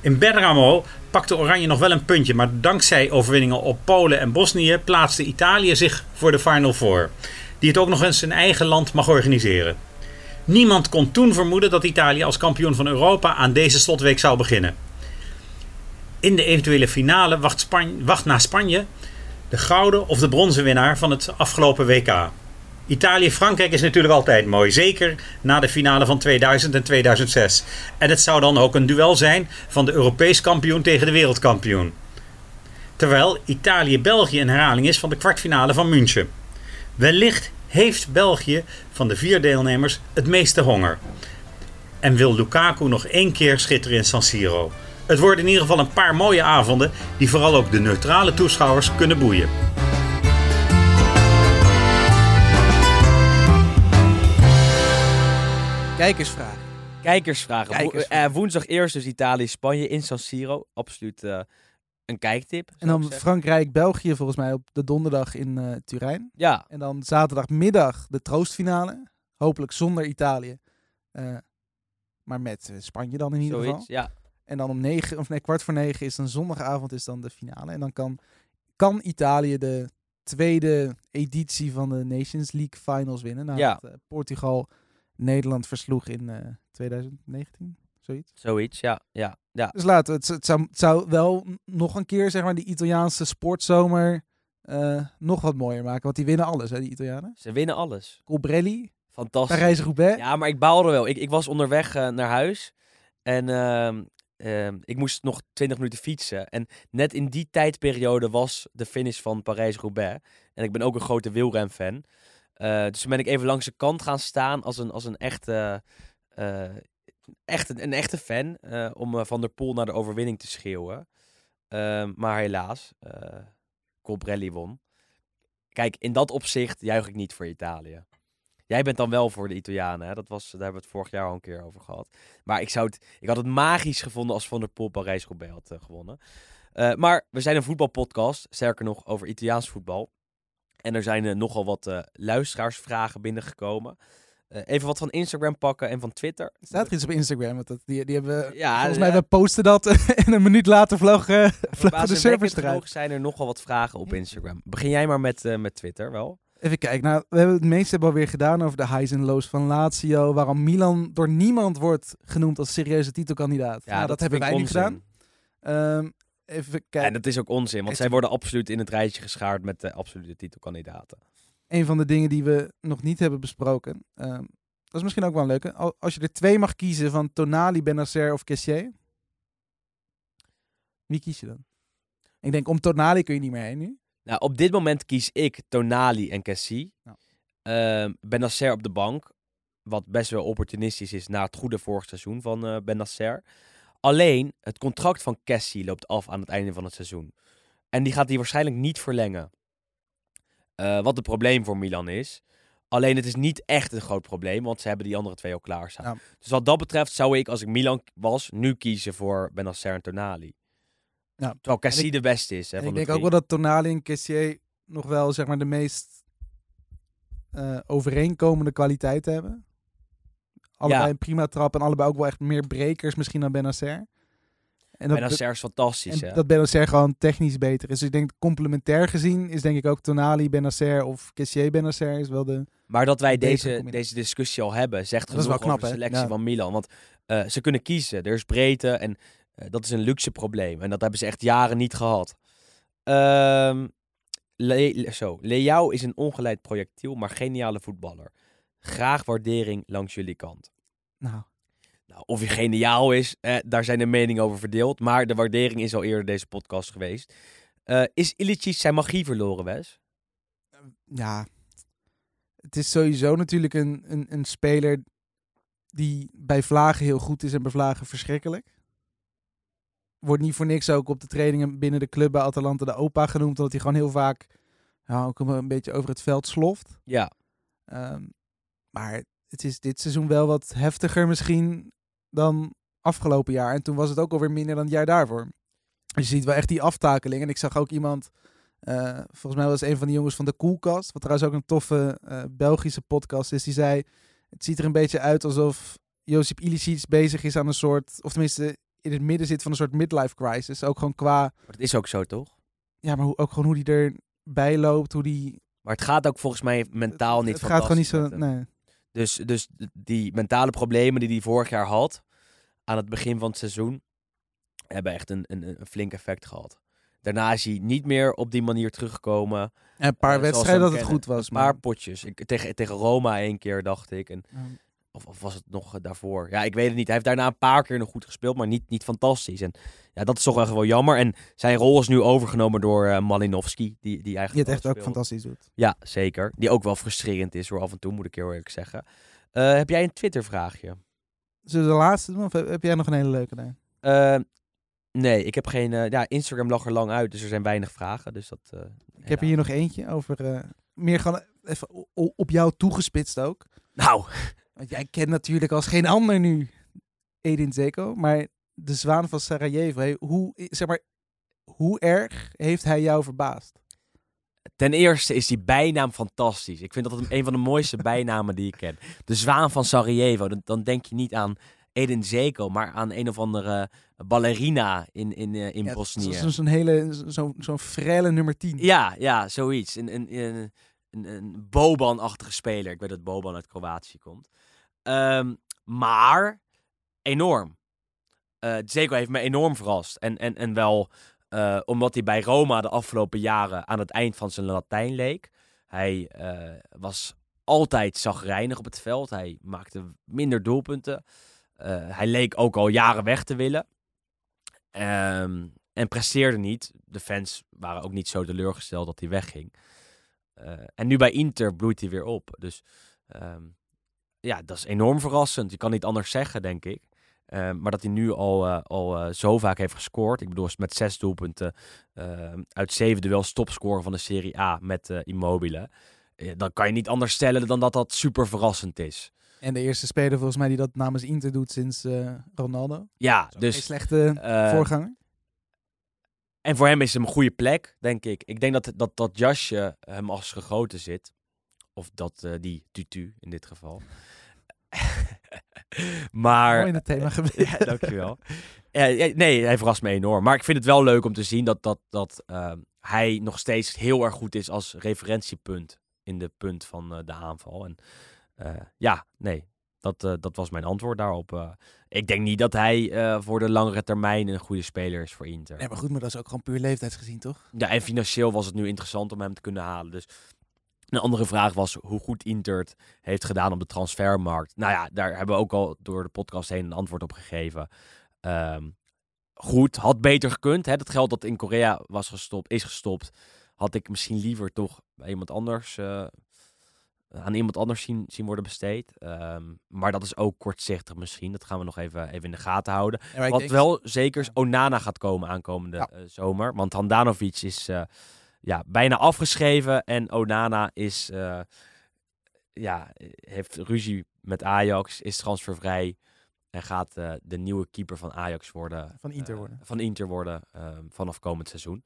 In Bergamo pakte Oranje nog wel een puntje, maar dankzij overwinningen op Polen en Bosnië plaatste Italië zich voor de Final Four, die het ook nog eens in eigen land mag organiseren. Niemand kon toen vermoeden dat Italië als kampioen van Europa aan deze slotweek zou beginnen. In de eventuele finale wacht, Span wacht na Spanje de gouden of de bronzen winnaar van het afgelopen WK. Italië-Frankrijk is natuurlijk altijd mooi, zeker na de finale van 2000 en 2006. En het zou dan ook een duel zijn van de Europees kampioen tegen de wereldkampioen. Terwijl Italië-België een herhaling is van de kwartfinale van München. Wellicht heeft België van de vier deelnemers het meeste honger. En wil Lukaku nog één keer schitteren in San Siro. Het worden in ieder geval een paar mooie avonden die vooral ook de neutrale toeschouwers kunnen boeien. Kijkersvraag. Kijkersvragen. Wo- Kijkersvragen. eh, woensdag eerst dus Italië-Spanje in San Siro. Absoluut eh, een kijktip. En dan zeggen. Frankrijk-België volgens mij op de donderdag in eh, Turijn. Ja, En dan zaterdagmiddag de troostfinale. Hopelijk zonder Italië. Eh, maar met eh, Spanje dan in ieder geval. zoiets. Ja. En dan om negen, of nee, kwart voor negen is dan zondagavond is dan de finale. En dan kan, kan Italië de tweede editie van de Nations League Finals winnen. Nadat Ja. Portugal Nederland versloeg in eh 2019. Zoiets. Zoiets, ja. ja, ja. Dus laten we het, het, zou, het zou wel nog een keer, zeg maar, die Italiaanse sportzomer eh, nog wat mooier maken. Want die winnen alles, hè, die Italianen. Ze winnen alles. Colbrelli, Fantastisch. Parijs-Roubaix. Ja, maar ik baalde wel. Ik, ik was onderweg eh, naar huis. En ehm, ehm, ik moest nog 20 minuten fietsen. En net in die tijdperiode was de finish van Parijs-Roubaix. En ik ben ook een grote wielrenfan. Eh dus toen ben ik even langs de kant gaan staan als een, als een echte, echt een, een echte fan. eh, om eh, Van der Poel naar de overwinning te schreeuwen. Ehm, maar helaas, eh Colbrelli won. Kijk, in dat opzicht juich ik niet voor Italië. Jij bent dan wel voor de Italianen, hè? Dat was, daar hebben we het vorig jaar al een keer over gehad. Maar ik, zou het, ik had het magisch gevonden als Van der Poel Parijs-Roubaix had gewonnen. Maar we zijn een voetbalpodcast, sterker nog over Italiaans voetbal. En er zijn nogal wat luisteraarsvragen binnengekomen. Eh, even wat van Instagram pakken en van Twitter. Staat er iets op Instagram? Want dat, die, die hebben, Ja, volgens ja. mij, we posten dat en een minuut later vloog, eh, vlogen de servers eruit. zijn er nogal wat vragen op Instagram. Begin jij maar met, eh, met Twitter wel. Even kijken. Nou, we hebben het meeste hebben we alweer gedaan over de highs en lows van Lazio. Waarom Milan door niemand wordt genoemd als serieuze titelkandidaat. Ja, nou, dat, hebben vind wij onzin. gedaan. Ehm, even kijken. En dat is ook onzin, want zij worden absoluut in het rijtje geschaard met de absolute titelkandidaten. Een van de dingen die we nog niet hebben besproken. ehm, dat is misschien ook wel een leuke. Al- Als je er twee mag kiezen van Tonali, Benacer of Kessier. Wie kies je dan? Ik denk, om Tonali kun je niet meer heen nu. Nou, op dit moment kies ik Tonali en Cassie. Ehm Benacer op de bank. Wat best wel opportunistisch is na het goede vorig seizoen van eh Benacer. Alleen, het contract van Cassie loopt af aan het einde van het seizoen. En die gaat hij waarschijnlijk niet verlengen. Eh, wat een probleem voor Milan is. Alleen het is niet echt een groot probleem, want ze hebben die andere twee al klaarstaan. Ja. Dus wat dat betreft zou ik, als ik Milan was, nu kiezen voor Benacer en Tonali. Ja. Terwijl Cassie de beste is. Hè, En van ik de denk ook wel dat Tonali en Kessier nog wel zeg maar de meest eh, overeenkomende kwaliteiten hebben. Allebei Ja. een prima trap en allebei ook wel echt meer brekers misschien dan Benacer. En dat, Benacer is fantastisch, en hè? dat Benacer gewoon technisch beter is. Dus ik denk complementair gezien is denk ik ook Tonali, Benacer of Kessier Benacer is wel de... Maar dat wij deze, deze discussie al hebben, zegt genoeg wel knap, over de selectie Ja. van Milan. Want eh, ze kunnen kiezen. Er is breedte en eh, dat is een luxe probleem. En dat hebben ze echt jaren niet gehad. Ehm Le- zo, Leao is een ongeleid projectiel, maar geniale voetballer. Graag waardering langs jullie kant. Nou, of hij geniaal is, eh, daar zijn de meningen over verdeeld. Maar de waardering is al eerder deze podcast geweest. Eh, is Ilicic zijn magie verloren, Wes? ja, het is sowieso natuurlijk een, een, een speler die bij Vlagen heel goed is en bij Vlagen verschrikkelijk. Wordt niet voor niks ook op de trainingen binnen de club bij Atalanta de opa genoemd, omdat hij gewoon heel vaak ja, ook een, een beetje over het veld sloft. Ja, Ehm, maar het is dit seizoen wel wat heftiger misschien dan afgelopen jaar. En toen was het ook alweer minder dan het jaar daarvoor. Dus je ziet wel echt die aftakeling. En ik zag ook iemand, eh, volgens mij was een van die jongens van de Koelkast, wat trouwens ook een toffe eh, Belgische podcast is, die zei, het ziet er een beetje uit alsof Josip Ilicic bezig is aan een soort, of tenminste in het midden zit van een soort midlife crisis. Ook gewoon qua, maar dat is ook zo, toch? ja, maar ook gewoon hoe die erbij loopt, hoe die... Maar het gaat ook volgens mij mentaal niet Het gaat gewoon niet zo, nee. Dus, dus die mentale problemen die hij vorig jaar had, aan het begin van het seizoen, hebben echt een, een, een flink effect gehad. Daarna is hij niet meer op die manier teruggekomen. En een paar eh, wedstrijden dat het goed was. Een paar maar- potjes. Ik, tegen, tegen Roma één keer, dacht ik. En, Ja. Of, of was het nog eh, daarvoor? Ja, ik weet het niet. Hij heeft daarna een paar keer nog goed gespeeld, maar niet, niet fantastisch. En ja, dat is toch wel gewoon jammer. En zijn rol is nu overgenomen door eh, Malinowski, die, die Die eigenlijk het echt wel ook fantastisch doet. Ja, zeker. Die ook wel frustrerend is hoor, af en toe, moet ik heel eerlijk zeggen. Eh, heb jij een Twitter-vraagje? Zullen we de laatste doen? Of heb jij nog een hele leuke? Nee. Eh, nee, ik heb geen... ja, Instagram lag er lang uit, dus er zijn weinig vragen. Dus dat, Ik heb er hier nog eentje over. meer gewoon even op jou toegespitst ook. Nou, Want jij kent natuurlijk als geen ander nu Edin Zeko. Maar de zwaan van Sarajevo, hoe, zeg maar, hoe erg heeft hij jou verbaasd? ten eerste is die bijnaam fantastisch. Ik vind dat een van de mooiste bijnamen die ik ken. De Zwaan van Sarajevo. Dan, dan denk je niet aan Edin Zeko, maar aan een of andere ballerina in, in, eh, in Ja, Bosnië. zo- zo- Zo'n hele, zo'n zo'n frelle nummer 10. Ja, ja, zoiets. Een, een, een, een, een Boban-achtige speler. Ik weet dat Boban uit Kroatië komt. Ehm, maar enorm. Zeko heeft me enorm verrast. En, en, en wel eh, omdat hij bij Roma de afgelopen jaren aan het eind van zijn Latijn leek. Hij eh, was altijd zagrijnig op het veld. Hij maakte minder doelpunten. Hij leek ook al jaren weg te willen. Ehm, en presteerde niet. De fans waren ook niet zo teleurgesteld dat hij wegging. En nu bij Inter bloeit hij weer op. Dus ehm, ja, dat is enorm verrassend. Je kan niet anders zeggen, denk ik. Ehm, maar dat hij nu al, eh, al eh, zo vaak heeft gescoord. Ik bedoel, met zes doelpunten ehm, uit zeven duels topscorer van de Serie A met eh, Immobile. Dan kan je niet anders stellen dan dat dat super verrassend is. En de eerste speler volgens mij die dat namens Inter doet sinds Ronaldo. Ja, Dus, dus slechte voorganger. En voor hem is het een goede plek, denk ik. Ik denk dat dat, dat jasje hem als gegoten zit. Of dat eh, die tutu in dit geval. maar. Mooi in het thema geweest. ja, dankjewel. Ja, ja, nee, hij verrast me enorm. Maar ik vind het wel leuk om te zien dat, dat, dat ehm, hij nog steeds heel erg goed is als referentiepunt in de punt van eh, de aanval. En eh, ja, nee, dat, eh, dat was mijn antwoord daarop. eh. ik denk niet dat hij eh, voor de langere termijn een goede speler is voor Inter. Nee, maar goed, maar dat is ook gewoon puur leeftijdsgezien, toch? Ja, en financieel was het nu interessant om hem te kunnen halen. Dus een andere vraag was hoe goed Inter het heeft gedaan op de transfermarkt. Nou ja, daar hebben we ook al door de podcast heen een antwoord op gegeven. Ehm, goed, had beter gekund. Hè? Dat geld dat in Korea was gestopt, is gestopt, had ik misschien liever toch bij iemand anders, eh, aan iemand anders zien, zien worden besteed. Ehm, maar dat is ook kortzichtig misschien. Dat gaan we nog even, even in de gaten houden. Ja, Wat denk- wel zeker is, Onana gaat komen aankomende Ja. eh, zomer. Want Handanovic is eh, ja, bijna afgeschreven. En Onana is, eh, ja, heeft ruzie met Ajax, is transfervrij. En gaat eh, de nieuwe keeper van Ajax worden. Van Inter eh, worden. van Inter worden eh, vanaf komend seizoen.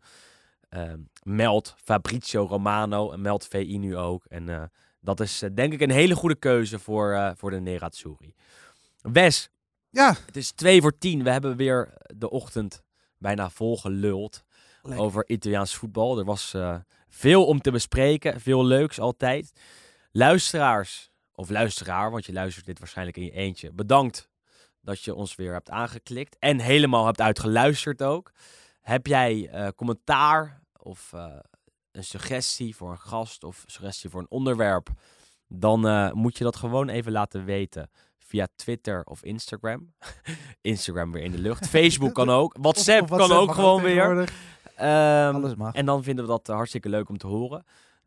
Ehm meldt Fabrizio Romano en meldt VI nu ook. En eh, dat is denk ik een hele goede keuze voor, eh, voor de Nerazzurri. Wes, Ja, Het is twee voor tien. We hebben weer de ochtend bijna vol geluld Lekker. over Italiaans voetbal. Er was eh, veel om te bespreken. Veel leuks altijd. Luisteraars, of luisteraar, want je luistert dit waarschijnlijk in je eentje. Bedankt dat je ons weer hebt aangeklikt. En helemaal hebt uitgeluisterd ook. Heb jij eh, commentaar of eh, een suggestie voor een gast of suggestie voor een onderwerp? Dan moet je dat gewoon even laten weten via Twitter of Instagram. Instagram weer in de lucht. Facebook kan ook. WhatsApp, Of- of kan ook gewoon weer. Ehm, Alles mag. en dan vinden we dat eh, hartstikke leuk om te horen.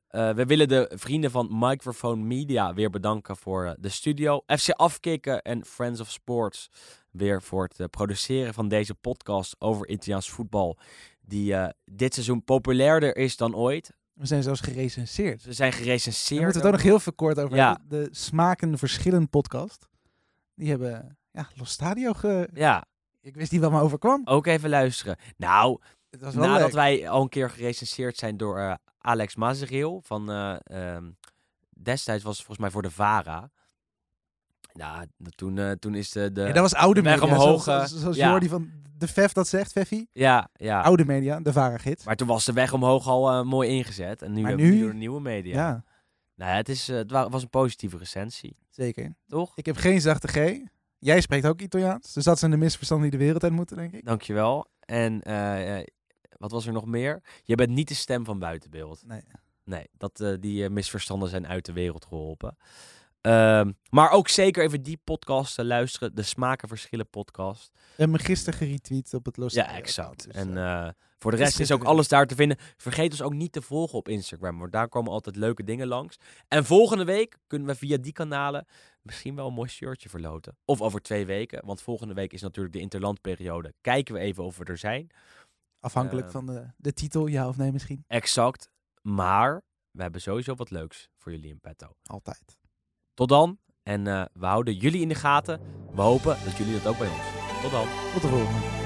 Eh, we willen de vrienden van Microphone Media weer bedanken voor eh, de studio. FC Afkikken en Friends of Sports weer voor het produceren van deze podcast over Italiaans voetbal. Die dit seizoen populairder is dan ooit. We zijn zelfs gerecenseerd. Ze zijn gerecenseerd. moeten we het ook nog heel veel kort over Ja. De Smaken Verschillen podcast. Die hebben ja, Los Stadio ge... Ja, Ik wist niet wat me overkwam. ook even luisteren. Nou, Het was wel nadat leuk. wij al een keer gerecenseerd zijn door eh, Alex Mazereel van eh, ehm, destijds was het volgens mij voor de Vara. Ja, toen, eh, toen is de, de Ja, dat was oude media. omhoog, Zoals, zoals ja. Jordi van de Vef dat zegt, Veffie. ja, ja. Oude media, de Vara-gids. Maar toen was de weg omhoog al mooi ingezet. En nu Maar hebben we nu- de nieuwe media. Ja. Nou het, is, het wa- was een positieve recensie, zeker. toch? Ik heb geen zachte G. Jij spreekt ook Italiaans. Dus dat zijn de misverstanden die de wereld uit moeten, denk ik. Dankjewel. En wat was er nog meer? Je bent niet de stem van buitenbeeld. Nee. Nee, dat, eh, die eh, misverstanden zijn uit de wereld geholpen. Ehm, maar ook zeker even die podcast te luisteren. De Smaken Verschillen podcast. Hebben me gisteren geretweet op het Los Ja, exact. dus, en eh, eh, voor de rest is ook alles daar te vinden. Vergeet ons ook niet te volgen op Instagram, want daar komen altijd leuke dingen langs. En volgende week kunnen we via die kanalen misschien wel een mooi shirtje verloten. Of over twee weken, want volgende week is natuurlijk de interlandperiode. Kijken we even of we er zijn. Afhankelijk eh, van de, de titel, ja of nee misschien. Exact. Maar we hebben sowieso wat leuks voor jullie in petto. Altijd. Tot dan. En eh, we houden jullie in de gaten. We hopen dat jullie dat ook bij ons doen. Tot dan. Tot de volgende.